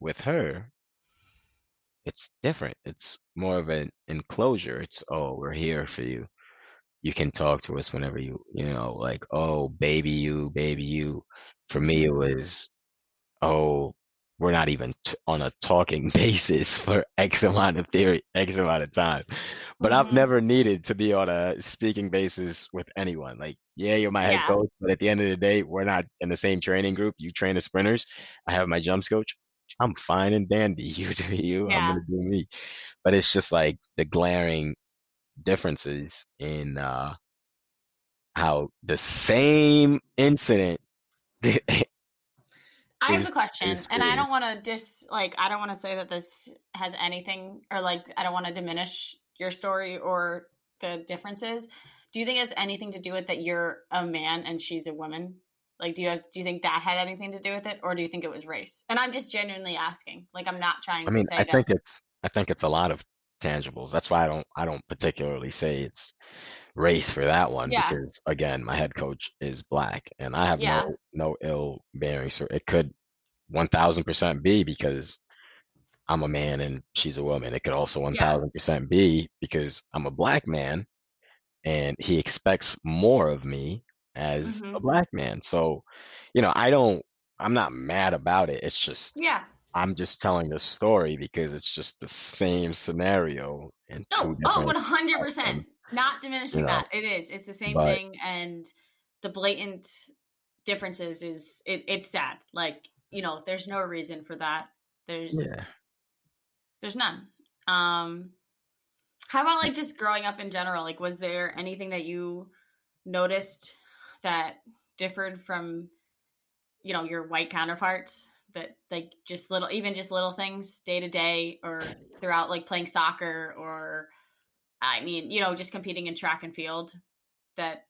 with her, it's different. It's more of an enclosure. It's, oh, we're here for you. You can talk to us whenever you, you know, like, oh, baby you, baby you. For me, it was, oh, we're not even t- on a talking (laughs) basis for X amount of theory, X amount of time. But I've Mhm. never needed to be on a speaking basis with anyone. Like, yeah, you're my head Yeah. coach, but at the end of the day, we're not in the same training group. You train the sprinters. I have my jumps coach. I'm fine and dandy. (laughs) You do you. I'm gonna do me. But it's just like the glaring differences in uh how the same incident (laughs) I have a question, and I don't want to dis like I don't want to say that this has anything or like I don't want to diminish your story or the differences. Do you think it has anything to do with that you're a man and she's a woman? Like, do you guys, do you think that had anything to do with it, or do you think it was race? And I'm just genuinely asking. Like, I'm not trying I to mean, say I that. think it's I think it's a lot of tangibles. That's why I don't I don't particularly say it's race for that one Yeah. because again, my head coach is black and I have Yeah. no no ill bearing. So it could one thousand percent be because I'm a man and she's a woman. It could also one thousand percent be because I'm a black man and he expects more of me as a Mhm. black man. So, you know, I don't I'm not mad about it. It's just Yeah. I'm just telling the story because it's just the same scenario two Oh, different one hundred outcomes. percent. Not diminishing you know, that. It is. It's the same but- thing, and the blatant differences is it, it's sad. Like you know, there's no reason for that. There's Yeah. There's none. Um, how about like just growing up in general? Like, was there anything that you noticed that differed from you know your white counterparts? That like just little, even just little things day to day, or throughout like playing soccer, or I mean, you know, just competing in track and field that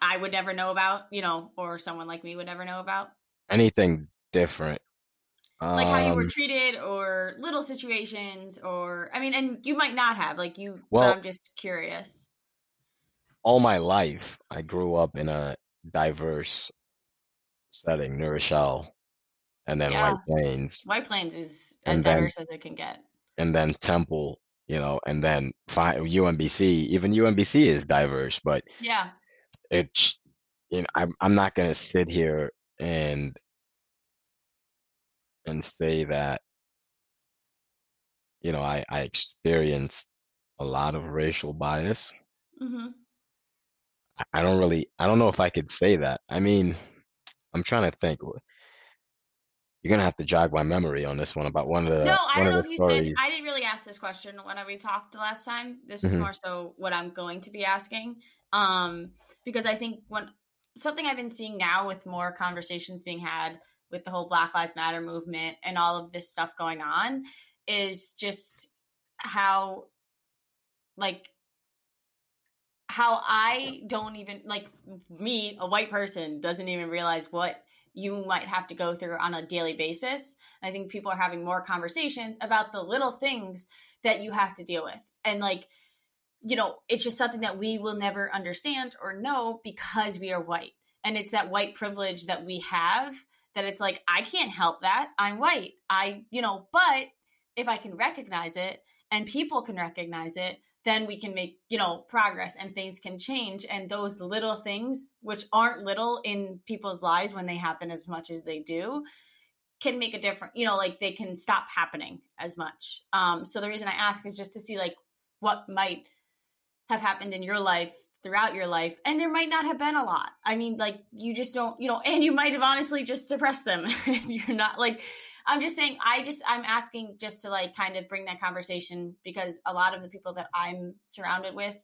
I would never know about, you know, or someone like me would never know about Anything different. Like how you were Um, treated or little situations or i mean and you might not have like you Well- but i'm just curious all my life, I grew up in a diverse setting, New Rochelle, and then Yeah. White Plains, white plains is as then- diverse as it can get and then Temple, you know, and then fi- UMBC. Even UMBC is diverse, but yeah it's you know I'm I'm not gonna sit here and and say that you know I I experienced a lot of racial bias. hmm I- don't really I don't know if I could say that. I mean, I'm trying to think. You're gonna have to jog my memory on this one about one of the no i don't know if you stories. said i didn't really ask this question when we talked last time this is Mhm. more so what i'm going to be asking um because i think when something i've been seeing now with more conversations being had with the whole black lives matter movement and all of this stuff going on is just how like how I don't even like me, a white person, doesn't even realize what you might have to go through on a daily basis. I think people are having more conversations about the little things that you have to deal with. And like, you know, it's just something that we will never understand or know because we are white. And it's that white privilege that we have that it's like, I can't help that. I'm white. I, you know, but if I can recognize it and people can recognize it, then we can make, you know, progress and things can change. And those little things, which aren't little in people's lives when they happen as much as they do, can make a difference. You know, like they can stop happening as much. Um, so the reason I ask is just to see like what might have happened in your life throughout your life and there might not have been a lot. I mean like you just don't you know (laughs) and you might have honestly just suppressed them. (laughs) You're not like i'm just saying i just i'm asking just to like kind of bring that conversation because a lot of the people that i'm surrounded with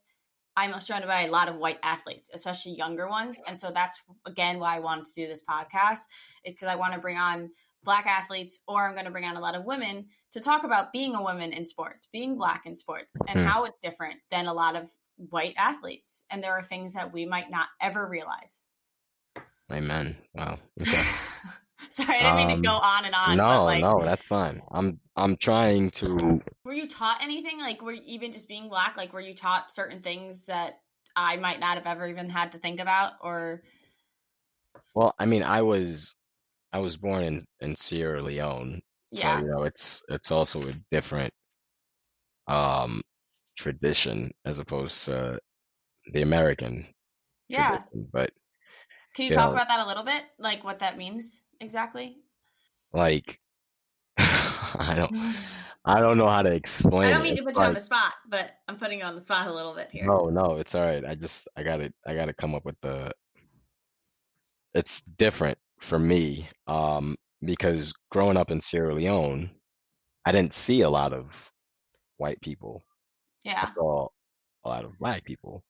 i'm surrounded by a lot of white athletes especially younger ones. And so that's again why i wanted to do this podcast. Because i want to bring on black athletes or I'm going to bring on a lot of women to talk about being a woman in sports, being black in sports, and Hmm. how it's different than a lot of white athletes. And there are things that we might not ever realize. Amen. Wow. (laughs) Okay. Sorry, I didn't mean Um, to go on and on. no, like, no, that's fine. I'm I'm trying to were you taught anything? Like, were you, even just being black, like, were you taught certain things that I might not have ever even had to think about? Or, well, I mean, I was I was born in in Sierra Leone, yeah, so you know, it's it's also a different um tradition as opposed to the American yeah. But Can you you talk know, about that a little bit? Like, what that means exactly? like (laughs) I don't (laughs) I don't know how to explain. I don't it. mean to It's put you on the spot, but I'm putting you on the spot a little bit here. no, no, it's all right. I just I gotta I gotta come up with the it's different for me um because growing up in Sierra Leone I didn't see a lot of white people I Yeah. saw a lot of black people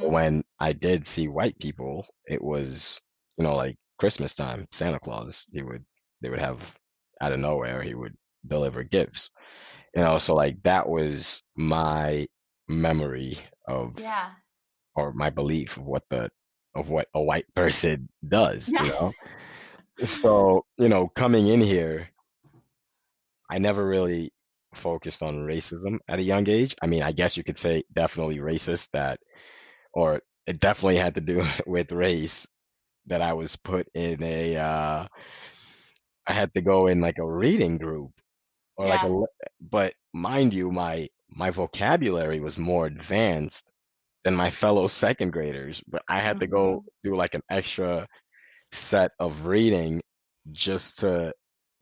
but hmm when I did see white people it was you know like Christmas time Santa Claus he would they would have out of nowhere he would deliver gifts you know so like that was my memory of Yeah. or my belief of what the of what a white (laughs) person does yeah. you know (laughs) so you know coming in here i never really focused on racism at a young age. I mean i guess you could say definitely racist that or it definitely had to do (laughs) with race that i was put in a uh i had to go in like a reading group or like a but mind you my my vocabulary was more advanced than my fellow second graders but i had to hmm go do like an extra set of reading just to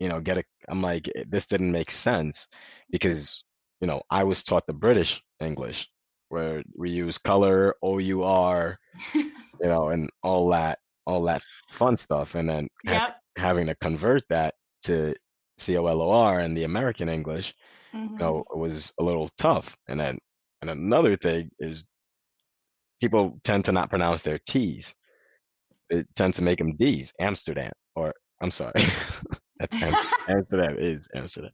you know get a i'm like "Eh, this didn't make sense because you know i was taught the british english where we use color our (laughs) you know and all that all that fun stuff and then Yep. having to convert that to color and the american english you hmm know it was a little tough and then and another thing is people tend to not pronounce their t's. They tend to make them d's amsterdam or i'm sorry (laughs) that's Am- amsterdam is amsterdam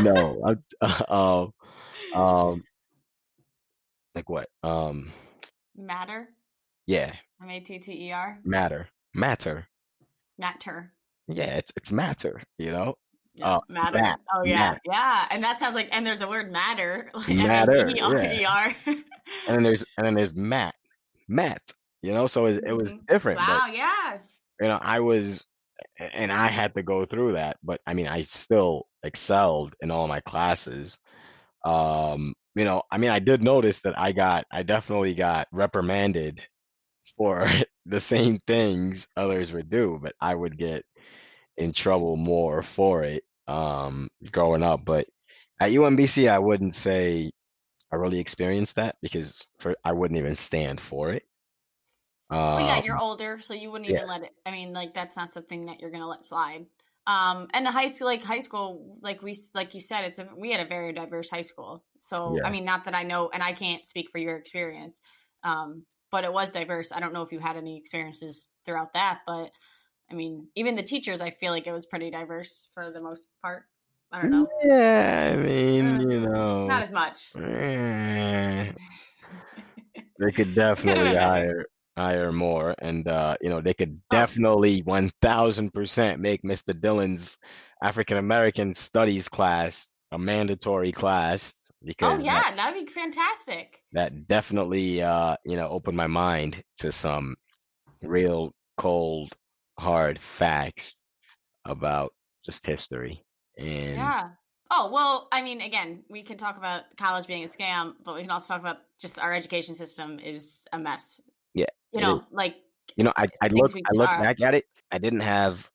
no (laughs) um um like what um Matter. yeah M A T T E R. matter matter Matter. yeah it's it's matter you know Yeah. uh Matter. mat Oh yeah. Yeah. And that sounds like and there's a word matter, (laughs) like matter yeah and then there's (laughs) and then there's matt matt you know so it, it was Mhm. different but Wow, yeah. you know i was and i had to go through that but i mean i still excelled in all my classes. Um you know i mean i did notice that i got i definitely got reprimanded for (laughs) the same things others would do but i would get in trouble more for it um growing up but at umbc i wouldn't say i really experienced that because for i wouldn't even stand for it Well, yeah, you're um older, so you wouldn't yeah even let it. I mean, like that's not something that you're gonna let slide. Um, and the high school, like high school, like we, like you said, it's a we had a very diverse high school. So I mean, not that I know, and I can't speak for your experience, um, but it was diverse. I don't know if you had any experiences throughout that, but I mean, even the teachers, I feel like it was pretty diverse for the most part. I don't know, yeah i mean Uh, you know, not as much. eh, (laughs) they Could definitely (laughs) hire hire more and uh you know they could Oh, definitely 1000% make mr dillon's african american studies class a mandatory class oh because that yeah, that'd be fantastic. that definitely uh you know opened my mind to some real cold hard facts about just history and Yeah. Oh, well, I mean, again, we can talk about college being a scam, but we can also talk about just our education system is a mess. You it know, like you know i i look i look back at it i didn't have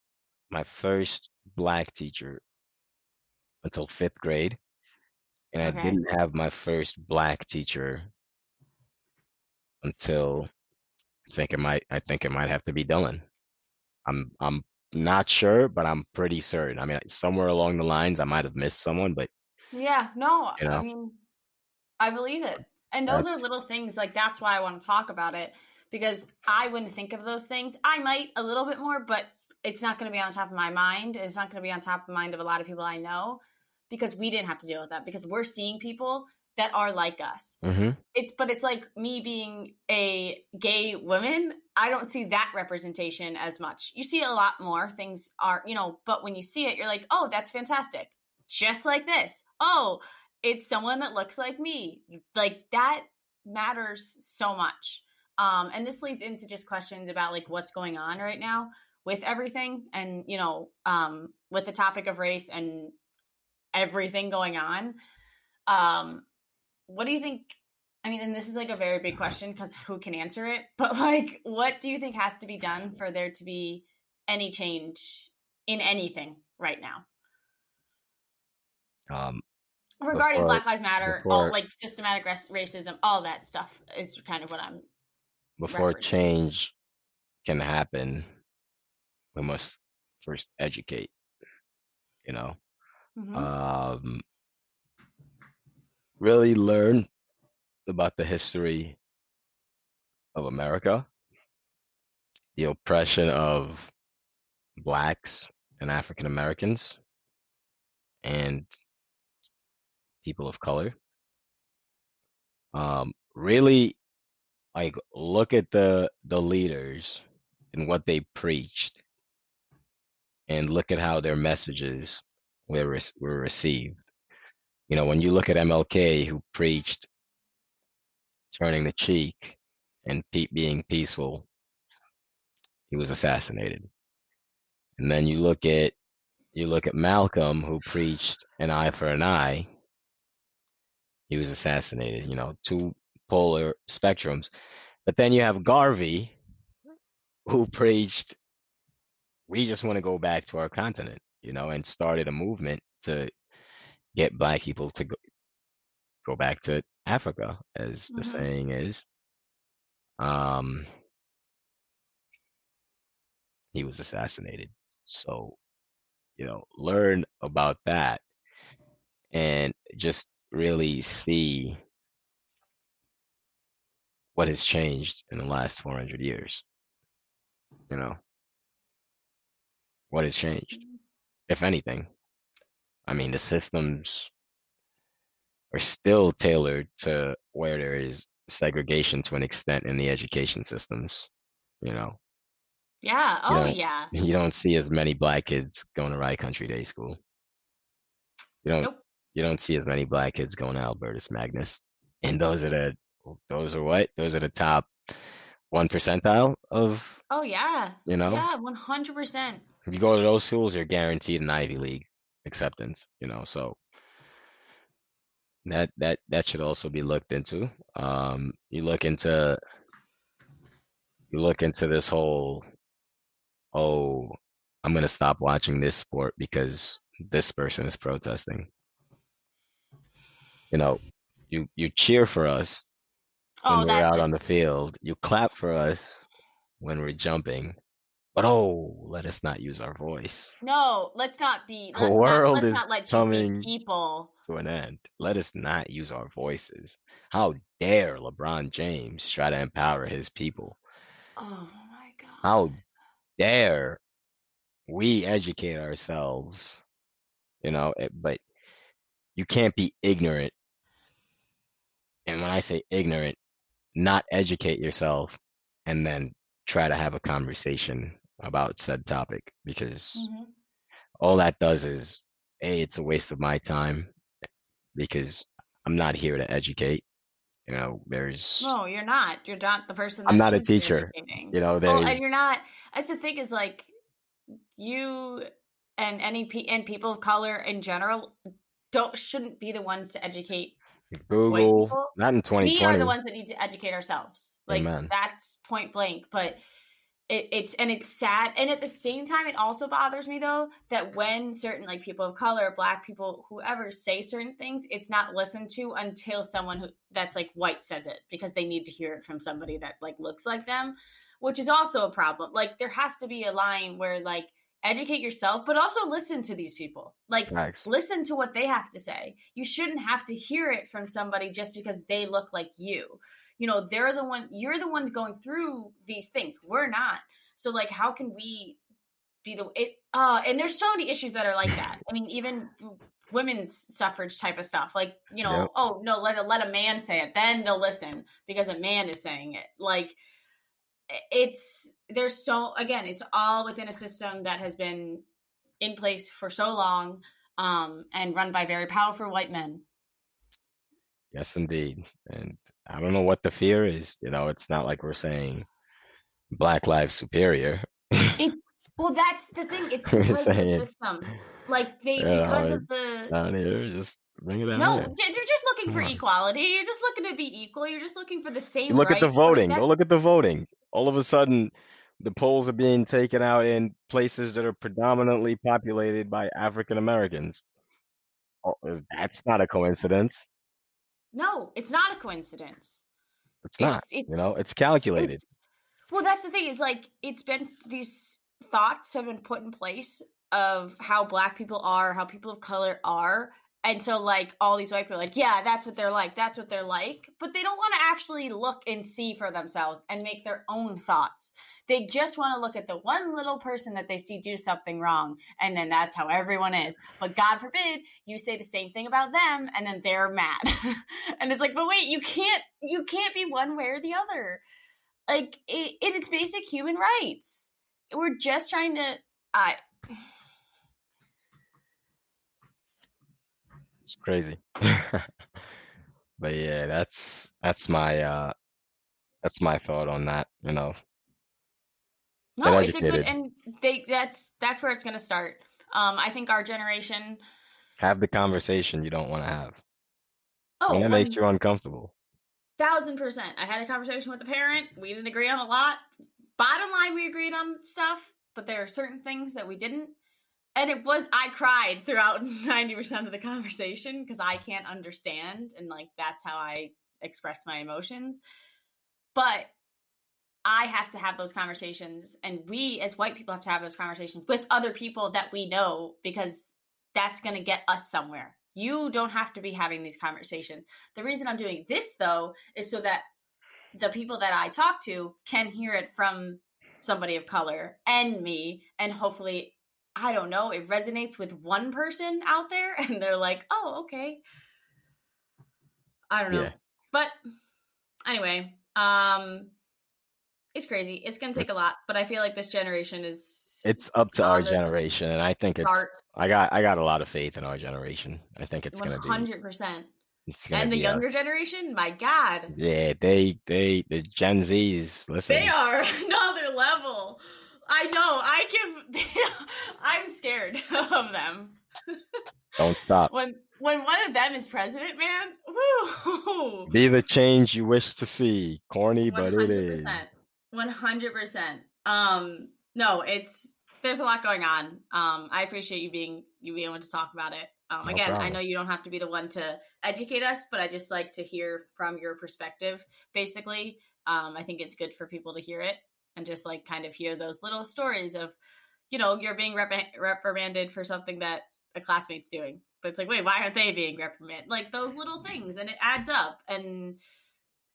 my first black teacher until fifth grade and I didn't have my first black teacher until I think it might I think it might have to be Dylan. I'm I'm not sure, but I'm pretty certain. I mean, somewhere along the lines, I might have missed someone, but Yeah, no, you I mean, I believe it. And those are little things like that's why I want to talk about it because I wouldn't think of those things. I might a little bit more, but it's not going to be on top of my mind. It's not going to be on top of the mind of a lot of people I know because we didn't have to deal with that because we're seeing people that are like us. hmm It's but it's like me being a gay woman, I don't see that representation as much. You see a lot more things are, you know, but when you see it you're like, "Oh, that's fantastic." Just like this. Oh, it's someone that looks like me. Like that matters so much. Um and this leads into just questions about like what's going on right now with everything and, you know, um with the topic of race and everything going on. Um what do you think I mean, and this is like a very big question because who can answer it? (laughs) But like, what do you think has to be done for there to be any change in anything right now Um, regarding Before- Black Lives Matter, all like systematic rac- racism, all that stuff is kind of what I'm. Before Referencing. change can happen, we must first educate. You know, Mhm. um, really learn about the history of America, the oppression of blacks and African Americans, and people of color. Um, really, like look at the the leaders and what they preached, and look at how their messages were were received. You know, when you look at MLK, who preached turning the cheek and pe- being peaceful, he was assassinated. And then you look at you look at Malcolm, who preached an eye for an eye. He was assassinated. You know, two polar spectrums. But then you have Garvey, who preached, we just want to go back to our continent, you know, and started a movement to get black people to go, go back to Africa, as the Mhm. saying is. Um, he was assassinated. So, you know, learn about that and just really see what has changed in the last 400 years. You know, what has changed, mm. if anything. I mean, the systems are still tailored to where there is segregation to an extent in the education systems. You know, Yeah. Oh, Yeah. yeah. (laughs) you don't see as many black kids going to Rye Country Day School. You don't. Nope. You don't see as many black kids going to Albertus Magnus. And those are the. Those are what? Those are the top one percentile of. Oh, yeah. You know. Yeah. One hundred percent. If you go to those schools, you're guaranteed an Ivy League acceptance. You know, so that that that should also be looked into. Um, you look into you look into this whole oh, I'm gonna stop watching this sport because this person is protesting. You know, you you cheer for us when Oh, we're out just on the field. You clap for us when we're jumping. But oh, let us not use our voice no. Let's not be. The let- not- world let's is not coming- people. to an end. Let us not use our voices. How dare LeBron James try to empower his people? Oh my god. How dare we educate ourselves? You know, it, but you can't be ignorant. And when I say ignorant, not educate yourself and then try to have a conversation about said topic because Mhm. all that does is a it's a waste of my time because i'm not here to educate you know there's No, you're not. You're not the person. I'm not a teacher. you know Well, there's and you're not. That's the thing is like you and any and people of color in general don't shouldn't be the ones to educate. Google not in We are the ones that need to educate ourselves. Like Amen. that's point blank. But it, it's and it's sad. And at the same time, it also bothers me though that when certain like people of color, black people, whoever say certain things, it's not listened to until someone who that's like white says it because they need to hear it from somebody that like looks like them, which is also a problem. Like there has to be a line where like educate yourself, but also listen to these people. Like Facts. listen to what they have to say. You shouldn't have to hear it from somebody just because they look like you. You know, they're the one you're the ones going through these things. We're not. So like how can we be the it uh and there's so many issues that are like that. I mean, even women's suffrage type of stuff. Like, you know, yep. oh no, let a let a man say it, then they'll listen because a man is saying it. Like it's there's so again, it's all within a system that has been in place for so long um and run by very powerful white men. Yes, indeed. And I don't know what the fear is. You know, it's not like we're saying Black Lives Superior. It's well, that's the thing. (laughs) It's the system. Like they yeah, because of the down here, just bring it down. No, here. they're just looking for equality. You're just looking to be equal. You're just looking for the same. look right. at the voting. Go look at the voting. All of a sudden, the polls are being taken out in places that are predominantly populated by African Americans. Oh, that's not a coincidence. No, it's not a coincidence. It's not. It's, it's you know, it's calculated. It's, well, that's the thing is like it's been these thoughts have been put in place of how black people are, how people of color are. And so, like, all these white people are like, yeah, that's what they're like. That's what they're like. But they don't want to actually look and see for themselves and make their own thoughts. They just want to look at the one little person that they see do something wrong. And then that's how everyone is. But God forbid you say the same thing about them and then they're mad. (laughs) and it's like, but wait, you can't, you can't be one way or the other. Like, it, it's basic human rights we're just trying to I It's crazy. (laughs) but yeah, that's that's my uh that's my thought on that, you know. No, it's a good and they that's that's where it's gonna start. Um I think our generation have the conversation you don't want to have. Oh, when it makes you uncomfortable. Thousand percent. I had a conversation with a parent. We didn't agree on a lot bottom line we agreed on stuff but there are certain things that we didn't and it was i cried throughout (laughs) 90% of the conversation because i can't understand and like that's how i express my emotions. But i have to have those conversations and we as white people have to have those conversations with other people that we know because that's going to get us somewhere. You don't have to be having these conversations. The reason i'm doing this though is so that the people that I talk to can hear it from somebody of color and me and hopefully I don't know, it resonates with one person out there (laughs) and they're like, "Oh, okay." I don't know. Yeah. But anyway, um it's crazy. It's going to take a lot, but I feel like this generation is It's up to our generation and I think it's I got I got a lot of faith in our generation. I think it's going to be 100% and the younger generation, my God. Yeah, they they the Gen Zs. Listen, they are (laughs) another level. I know. I give. (laughs) I'm scared (laughs) of them. Don't stop. when when one of them is president, man. Woo. Be the change you wish to see. Corny, 100%, but it is. One hundred percent. Um, no, it's there's a lot going on. Um, I appreciate you being you being able to talk about it. Um, no again, problem. I know you don't have to be the one to educate us, but I just like to hear from your perspective. Basically, um, I think it's good for people to hear it and just like kind of hear those little stories of, you know, you're being rep- reprimanded for something that a classmate's doing, but it's like, wait, why aren't they being reprimanded? Like those little things, and it adds up. And,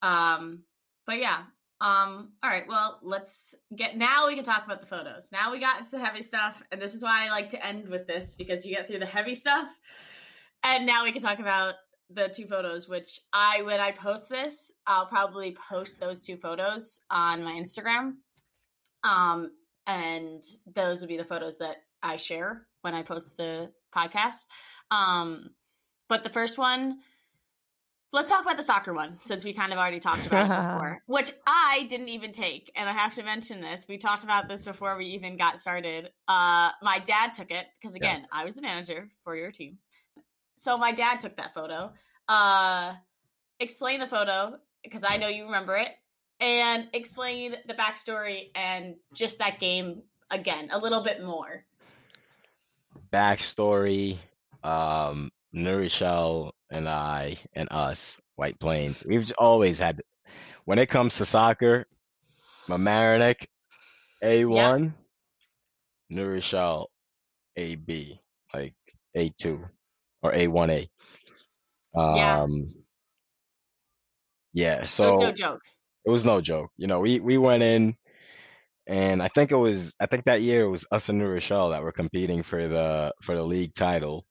um, but yeah, um, all right, well, let's get now we can talk about the photos. Now we got into the heavy stuff, and this is why I like to end with this because you get through the heavy stuff. And now we can talk about the two photos, which I when I post this, I'll probably post those two photos on my Instagram. Um, and those would be the photos that I share when I post the podcast. Um, but the first one Let's talk about the soccer one since we kind of already talked about it (laughs) before, which I didn't even take. And I have to mention this. We talked about this before we even got started. Uh, my dad took it because, again, yes. I was the manager for your team. So my dad took that photo. Uh, explain the photo because I know you remember it, and explain the backstory and just that game again a little bit more. Backstory. Um, New Rochelle and I and us, White Plains, we've always had, when it comes to soccer, Mamaroneck, A1, yeah. New Rochelle, AB, like A2 or A1A. Um, yeah. Yeah, so no joke. It was no joke. You know, we we went in and I think it was I think that year it was us and New Rochelle that were competing for the for the league title,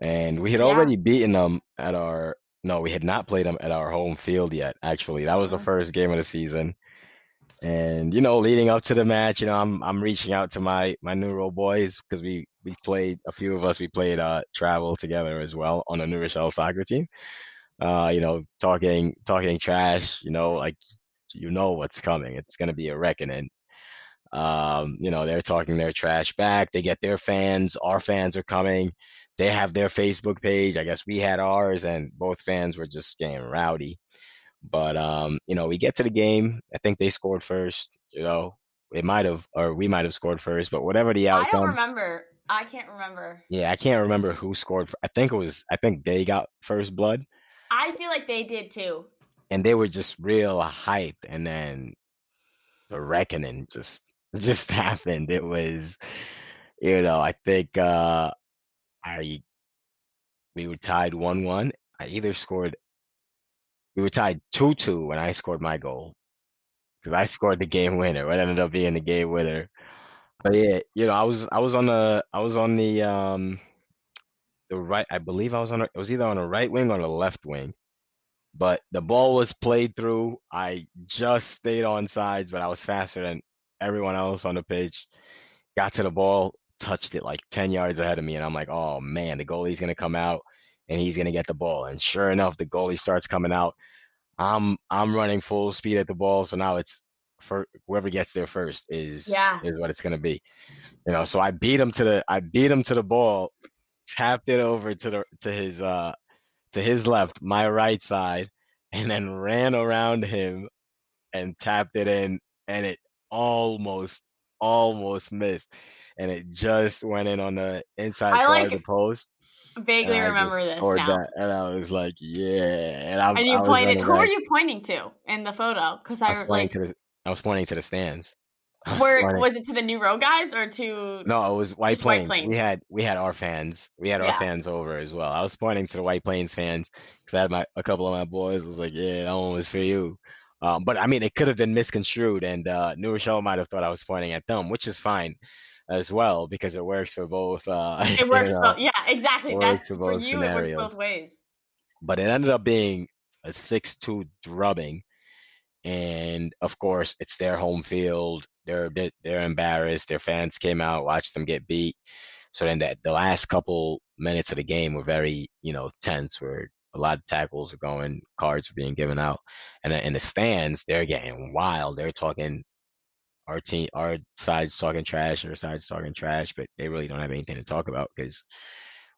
and we had Yeah. already beaten them at our no, we had not played them at our home field yet. Actually, that was the Mhm. first game of the season, and you know, leading up to the match, you know, I'm I'm reaching out to my my New Ro boys because we we played a few of us we played uh travel together as well on the New Rochelle soccer team. Uh, you know, talking talking trash, you know, like you know what's coming. It's gonna be a reckoning. Um, you know, they're talking their trash back. They get their fans. Our fans are coming. They have their Facebook page. I guess we had ours, and both fans were just getting rowdy. But um, you know, we get to the game. I think they scored first. You know, it might have, or we might have scored first. But whatever the outcome, I don't remember. I can't remember. yeah, I can't remember who scored. I think it was. I think they got first blood, I feel like they did too. and they were just real hype. And then the reckoning just (laughs) just happened. It was, you know, I think uh I we were tied one one. I either scored we were tied two two when I scored my goal because I scored the game winner. What ended up being the game winner. But yeah, you know, I was I was on the I was on the um the right. I believe I was on a, it was either on the right wing or the left wing. But the ball was played through. I just stayed on sides, but I was faster than everyone else on the pitch. Got to the ball, touched it like 10 yards ahead of me, and I'm like, oh man, the goalie's gonna come out and he's gonna get the ball. And sure enough, the goalie starts coming out. I'm I'm running full speed at the ball, so now it's for whoever gets there first is Yeah. is what it's gonna be. You know, so I beat him to the I beat him to the ball, tapped it over to the to his uh to his left, my right side, and then ran around him and tapped it in, and it almost almost missed, and it just went in on the inside I like of the post. I vaguely remember this now. that, and I was like, yeah. And I, And you was pointed. Who are you pointing to in the photo? Because I I, was like. to the I was pointing to the stands. Was Where was it to the New Ro guys or to? No, it was White Just White Plains. We had we had our fans. We had our fans over as well. I was pointing to the White Plains fans because I had my a couple of my boys was like, yeah, that one was for you. Um, but I mean, it could have been misconstrued, and uh, New Rochelle might have thought I was pointing at them, which is fine as well because it works for both. Uh, (laughs) It you works. know. both yeah, exactly. it That works for for both you, it works both ways. but it ended up being a 6-2 drubbing and of course it's their home field they're a bit they're embarrassed their fans came out watched them get beat so then that the last couple minutes of the game were very you know tense where a lot of tackles were going cards were being given out and in the stands they're getting wild they're talking our team our side's talking trash their side's talking trash but they really don't have anything to talk about because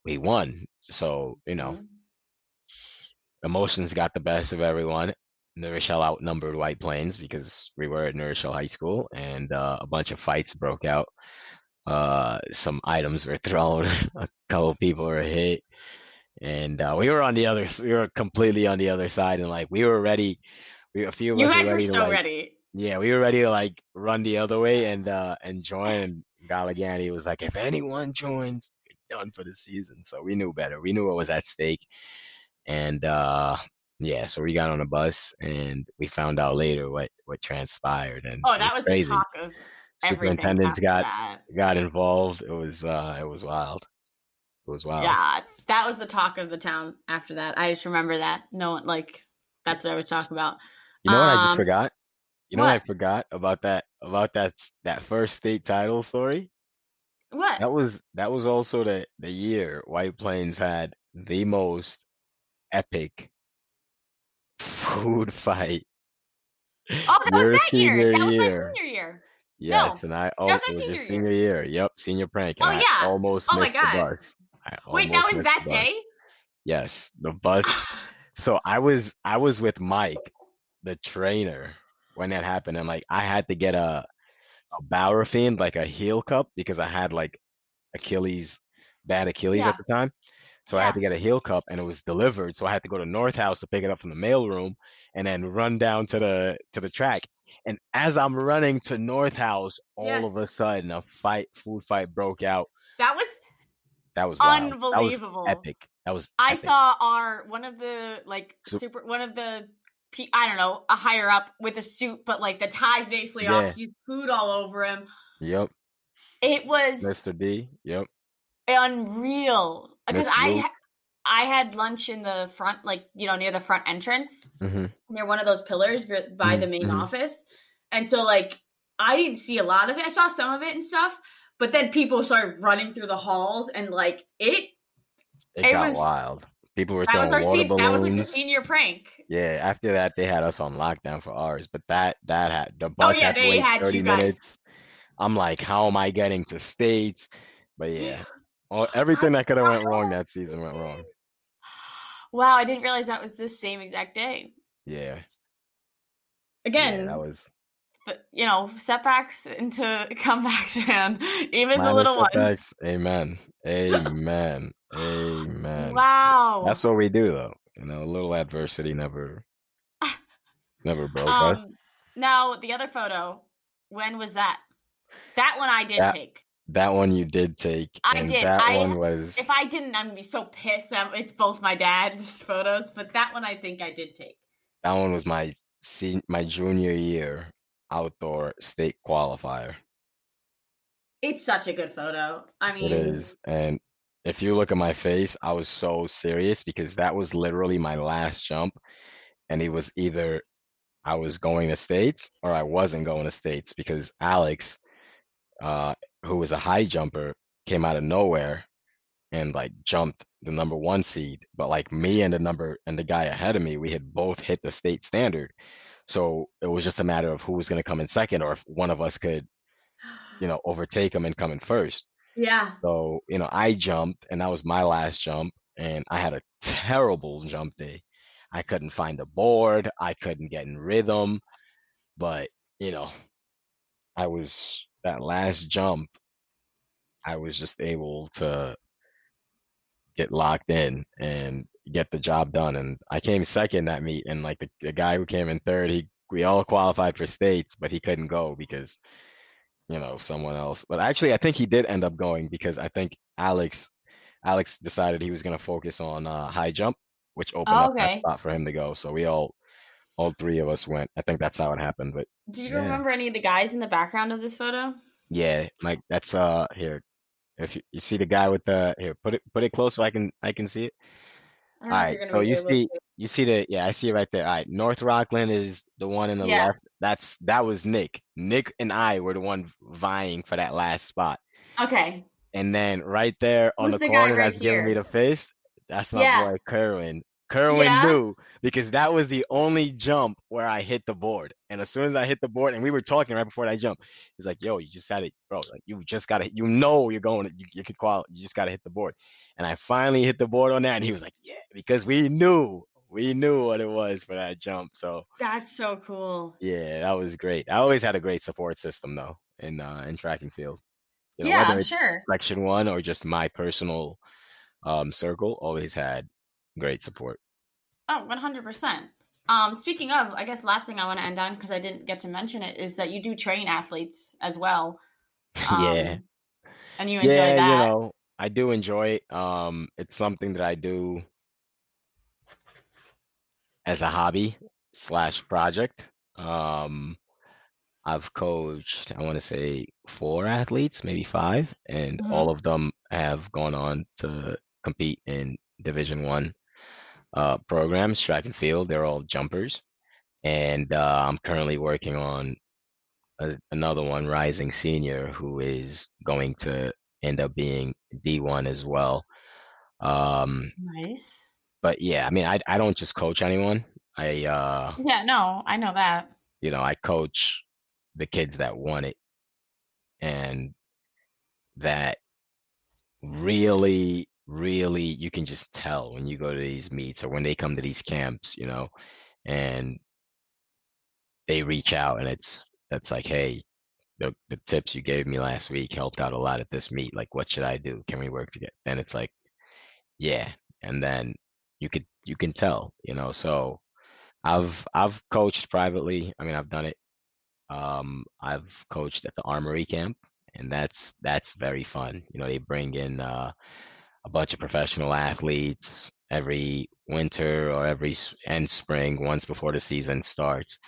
we won so you know Mhm. emotions got the best of everyone. New Rochelle outnumbered White Plains because we were at New Rochelle High School, and uh, a bunch of fights broke out. Uh, some items were (laughs) thrown, a couple people were hit, and uh, we were on the other. We were completely on the other side, and like we were ready. We a few of You us guys were ready to so like, ready. yeah, we were ready to like run the other way and uh and join. And Galligani was like, if anyone joins, you're done for the season. So we knew better. We knew what was at stake. And uh yeah, so we got on a bus and we found out later what what transpired. And Oh, that was crazy. the talk of. Superintendents got that. got involved. It was uh it was wild. It was wild. Yeah, that was the talk of the town after that. I just remember that. No one like that's what I was talking about. You know what I just Um, forgot? You know what I forgot about that about that that first state title story? What? That was that was also the the year White Plains had the most epic food fight. Oh, that Your was that year. senior That was my year. senior year. Yes, and I oh was it my was your senior year. senior year. Yep, senior prank. Oh, and I yeah. almost Oh my missed the God. bus. I Wait, that was that day? Yes, the bus. (sighs) So I was I was with Mike, the trainer, when that happened, and like I had to get a a Bauerfeind, like a heel cup, because I had like Achilles, bad Achilles Yeah. at the time. So I had to get a heel cup, and it was delivered. So I had to go to North House to pick it up from the mail room, and then run down to the to the track. And as I'm running to North House, all Yes. of a sudden a fight, food fight broke out. That was That was wild. That was unbelievable. epic. That was I epic. saw our one of the like Sup- super one of the I don't know, a higher up with a suit, but like the tie's basically Yeah. off. He's food all over him. Yep. It was Mr. B. Yep. Unreal because I I had lunch in the front, like you know, near the front entrance, hmm near one of those pillars by the main Mhm. office, and so like I didn't see a lot of it. I saw some of it and stuff, but then people started running through the halls, and like it. It, It got was- wild. People were That was throwing our water se- that was like the senior prank. Yeah, after that they had us on lockdown for ours, but that that had the bus Oh, yeah, had to wait had 30 minutes. I'm like, how am I getting to states? But yeah, all, everything that could have went wrong that season went wrong. (laughs) Wow, I didn't realize that was the same exact day. Yeah, Again, yeah, that was but you know, setbacks into (laughs) comebacks, man. Even the little ones. setbacks. Amen, amen, amen. Wow. That's what we do, though. You know, a little adversity never, (laughs) never broke us. um, now the other photo. When was that? That one I did That- take. That one you did take, I and did. that I- one was If I didn't, I'm gonna be so pissed that it's both my dad's (laughs) photos. But that one I think I did take. that one was my sen- my junior year outdoor state qualifier. It's such a good photo. I mean, It is. And if you look at my face, I was so serious because that was literally my last jump. And it was either I was going to States or I wasn't going to States because Alex, uh, who was a high jumper, came out of nowhere and like jumped the number one seed. But like me and the number and the guy ahead of me, we had both hit the state standard. So it was just a matter of who was going to come in second or if one of us could, you know, (gasps) overtake him and come in first. Yeah. So, you know, I jumped and that was my last jump and I had a terrible jump day. I couldn't find the board, I couldn't get in rhythm, but, you know, I was that last jump, I was just able to get locked in and get the job done. And I came second that meet and like the, the guy who came in third, he we all qualified for states, but he couldn't go because you know, someone else. But actually, I think he did end up going because I think Alex, Alex decided he was going to focus on uh, high jump, which opened Oh, up that spot for him to go. So we all, all three of us went. I think that's how it happened. But Do you Yeah. remember any of the guys in the background of this photo? yeah, like that's uh here. If you, you see the guy with the here, put it put it close so I can I can see it. I don't know if Alright, so you see- to- You see the yeah, I see it right there. All right, North Rockland is the one in the Yeah. left. That's that was Nick. Nick and I were the one vying for that last spot. Okay. And then right there on Who's the the corner right that's giving me the face, that's my Yeah. boy Kerwin. Kerwin Yeah? knew because that was the only jump where I hit the board. And as soon as I hit the board, and we were talking right before that jump, he's like, "Yo, you just had it, bro. Like you just got to, you know, you're going, you, you could qualify. You just got to hit the board." And I finally hit the board on that, and he was like, "Yeah," because we knew, we knew what it was for that jump. So That's so cool. yeah, that was great. I always had a great support system though in uh, in track and field. You know, yeah, I'm sure. section one or just my personal um, circle always had great support. Oh, 100%. Um, speaking of, I guess last thing I want to end on because I didn't get to mention it is that you do train athletes as well. (laughs) yeah, Um, And you enjoy yeah, that. you know, I do enjoy it. Um, it's something that I do as a hobby slash project. Um, I've coached, I want to say four athletes, maybe five, and Mhm. all of them have gone on to compete in Division One uh, programs, track and field. They're all jumpers, and uh, I'm currently working on a, another one, Rising Senior, who is going to end up being D1 as well. Um, Nice. but yeah, I mean, I I don't just coach anyone. I uh, Yeah, no, I know that. you know, I coach the kids that want it and that really, really you can just tell when you go to these meets or when they come to these camps, you know, and they reach out and it's that's like, hey, the the tips you gave me last week helped out a lot at this meet. Like, what should I do? Can we work together? And it's like, yeah, and then you could you can tell, you know. So I've I've coached privately. I mean, I've done it. Um, I've coached at the Armory camp, and that's that's very fun. You know, they bring in uh, a bunch of professional athletes, every winter or every and spring once before the season starts.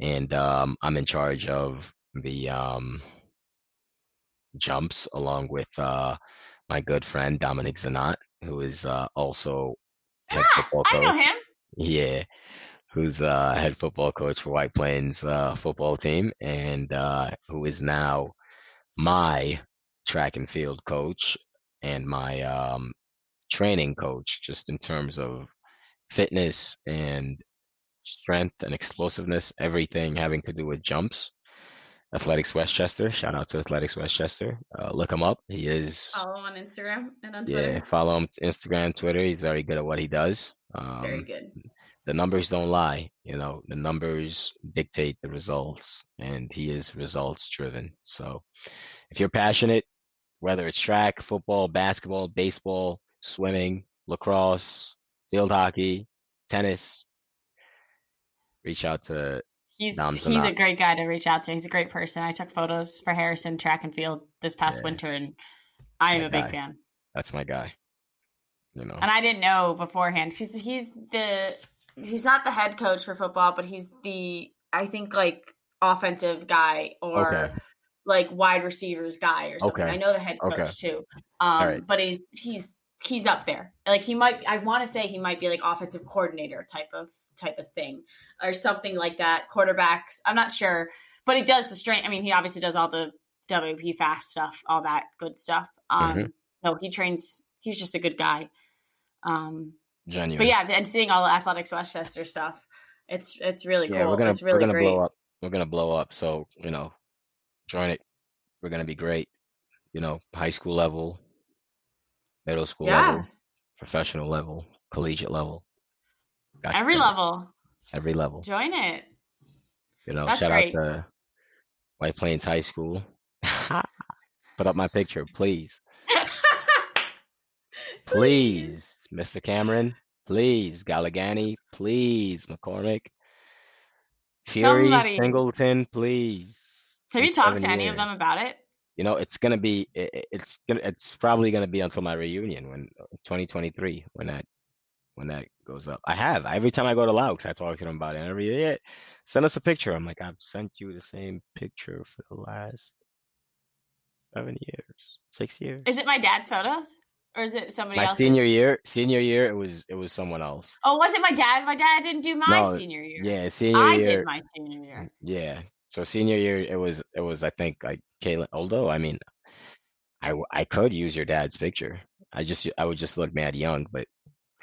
And um, I'm in charge of the um, jumps along with uh, my good friend Dominic Zanat, who is uh, also head Ah, football I know him. Yeah, who's uh, head football coach for White Plains uh, football team, and uh, who is now my track and field coach and my um, training coach, just in terms of fitness and strength and explosiveness, everything having to do with jumps. Athletics Westchester. Shout out to Athletics Westchester. Uh, look him up. He is Follow him on Instagram and on yeah. Twitter. Follow him Instagram, Twitter. He's very good at what he does. Very Um, good. the numbers don't lie. You know, the numbers dictate the results, and he is results driven. So, if you're passionate, whether it's track, football, basketball, baseball, swimming, lacrosse, field hockey, tennis, reach out to He's Dom he's a great guy to reach out to. He's a great person. I took photos for Harrison track and field this past Yeah. winter, and I am a big fan. that's my guy. You know, And I didn't know beforehand because he's the he's not the head coach for football, but he's the I think like offensive guy or Okay. Like wide receivers guy or something. Okay. I know the head coach Okay. too, um, right. but he's he's he's up there. Like he might I want to say he might be like offensive coordinator type of type of thing or something like that. Quarterbacks, I'm not sure, but he does the strength. I mean, he obviously does all the WP fast stuff, all that good stuff. Um, Mhm. no, he trains. He's just a good guy. Um, genuine. but yeah, and seeing all the athletics Westchester stuff, it's it's really cool. we're gonna it's really we're gonna great. blow up. We're gonna blow up. So you know, join it. We're gonna be great. You know, high school level, middle school Yeah. level, professional level, collegiate level. Every level, Every level. join it. You know, That's shout great. out to White Plains High School. (laughs) Put up my picture, please. (laughs) Please, Mr. Cameron. Please, Galligani. Please, McCormick. Fury, Somebody. Singleton, please. Have you talked to any of them about it? You know, it's gonna be. i- i- It's gonna. It's probably gonna be until my reunion when uh, 2023 when that when that goes up. I have every time I go to Laos, I talk to them about it. And every year, send us a picture. I'm like, I've sent you the same picture for the last seven years, six years. Is it my dad's photos or is it somebody else? my else's? senior year, senior year, it was it was someone else. Oh, was it my dad? My dad didn't do my No, senior year. Yeah, senior I year. did my senior year. Yeah. So senior year, it was it was I think like Caitlin. Although I mean, I I could use your dad's picture. I just I would just look mad young, but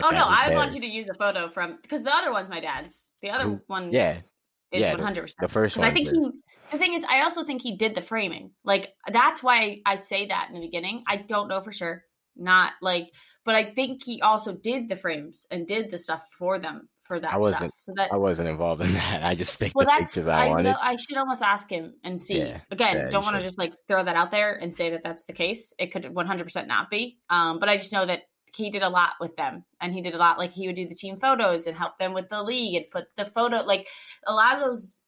Oh no, I would want you to use a photo from because the other one's my dad's. The other Who- one, Yeah, is yeah, hundred percent. the first Because I think is. he. The thing is, I also think he did the framing. Like that's why I say that in the beginning. I don't know for sure. Not like, but I think he also did the frames and did the stuff for them for that I wasn't- stuff. So that I wasn't involved in (laughs) that. I just picked well, the pictures I I, wanted. know, I should almost ask him and see. Yeah, Again, yeah, don't want to just like throw that out there and say that that's the case. It could 100% not be. Um, but I just know that he did a lot with them, and he did a lot. Like he would do the team photos and help them with the league and put the photo. Like a lot of those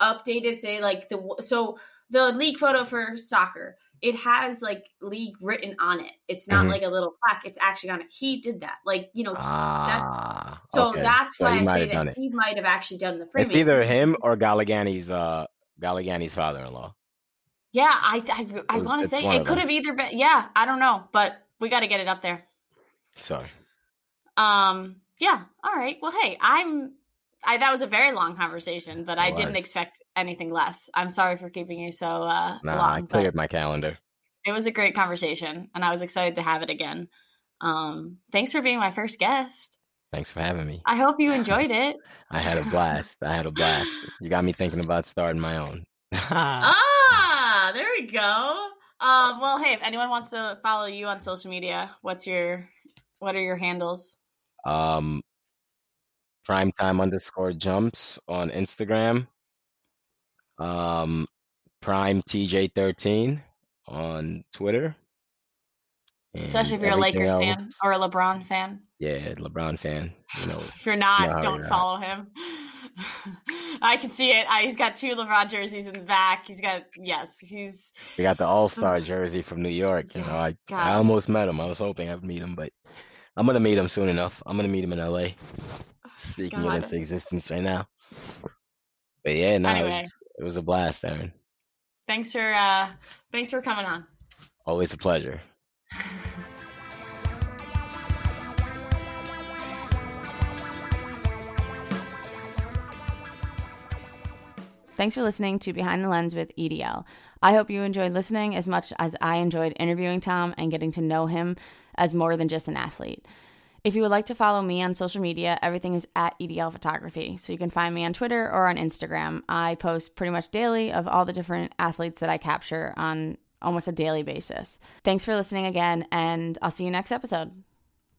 updated say like the so the league photo for soccer. It has like league written on it. It's not Mhm. like a little plaque. It's actually on it. He did that. Like you know, Ah, so okay. that's So why I say that it. he might have actually done the framing. It's either him or Galligani's uh Galligani's father-in-law. Yeah, I I, I want to say it could have either been. Yeah, I don't know, but we got to get it up there. Sorry. Um, yeah. All right. Well, hey, I'm. I that was a very long conversation, but I didn't expect anything less. I'm sorry for keeping you so uh Nah, I long, but cleared my calendar. it was a great conversation, and I was excited to have it again. Um, thanks for being my first guest. Thanks for having me. I hope you (laughs) enjoyed it. I had a blast. I had a blast. You got me thinking about starting my own. (laughs) ah, there we go. Um, well, hey, if anyone wants to follow you on social media, what's your what are your handles? um primetime underscore jumps on Instagram. Um prime TJ13 on Twitter. Especially if you're a Lakers fan or a LeBron fan. Yeah, LeBron fan. You know, (laughs) If you're not, know don't you're follow him. (laughs) I can see it. I, he's got two LeBron jerseys in the back. He's got yes, he's we got the All Star jersey from New York. You know, I, God. I almost met him. I was hoping I'd meet him, but I'm gonna meet him soon enough. I'm gonna meet him in LA. Speaking God. it into existence right now. But yeah, no, it, was, it was a blast, Erin. Thanks for uh thanks for coming on. Always a pleasure. Thanks for listening to Behind the Lens with EDL. I hope you enjoyed listening as much as I enjoyed interviewing Tom and getting to know him as more than just an athlete. If you would like to follow me on social media, everything is at EDL Photography. So you can find me on Twitter or on Instagram. I post pretty much daily of all the different athletes that I capture on almost a daily basis. Thanks for listening again, and I'll see you next episode.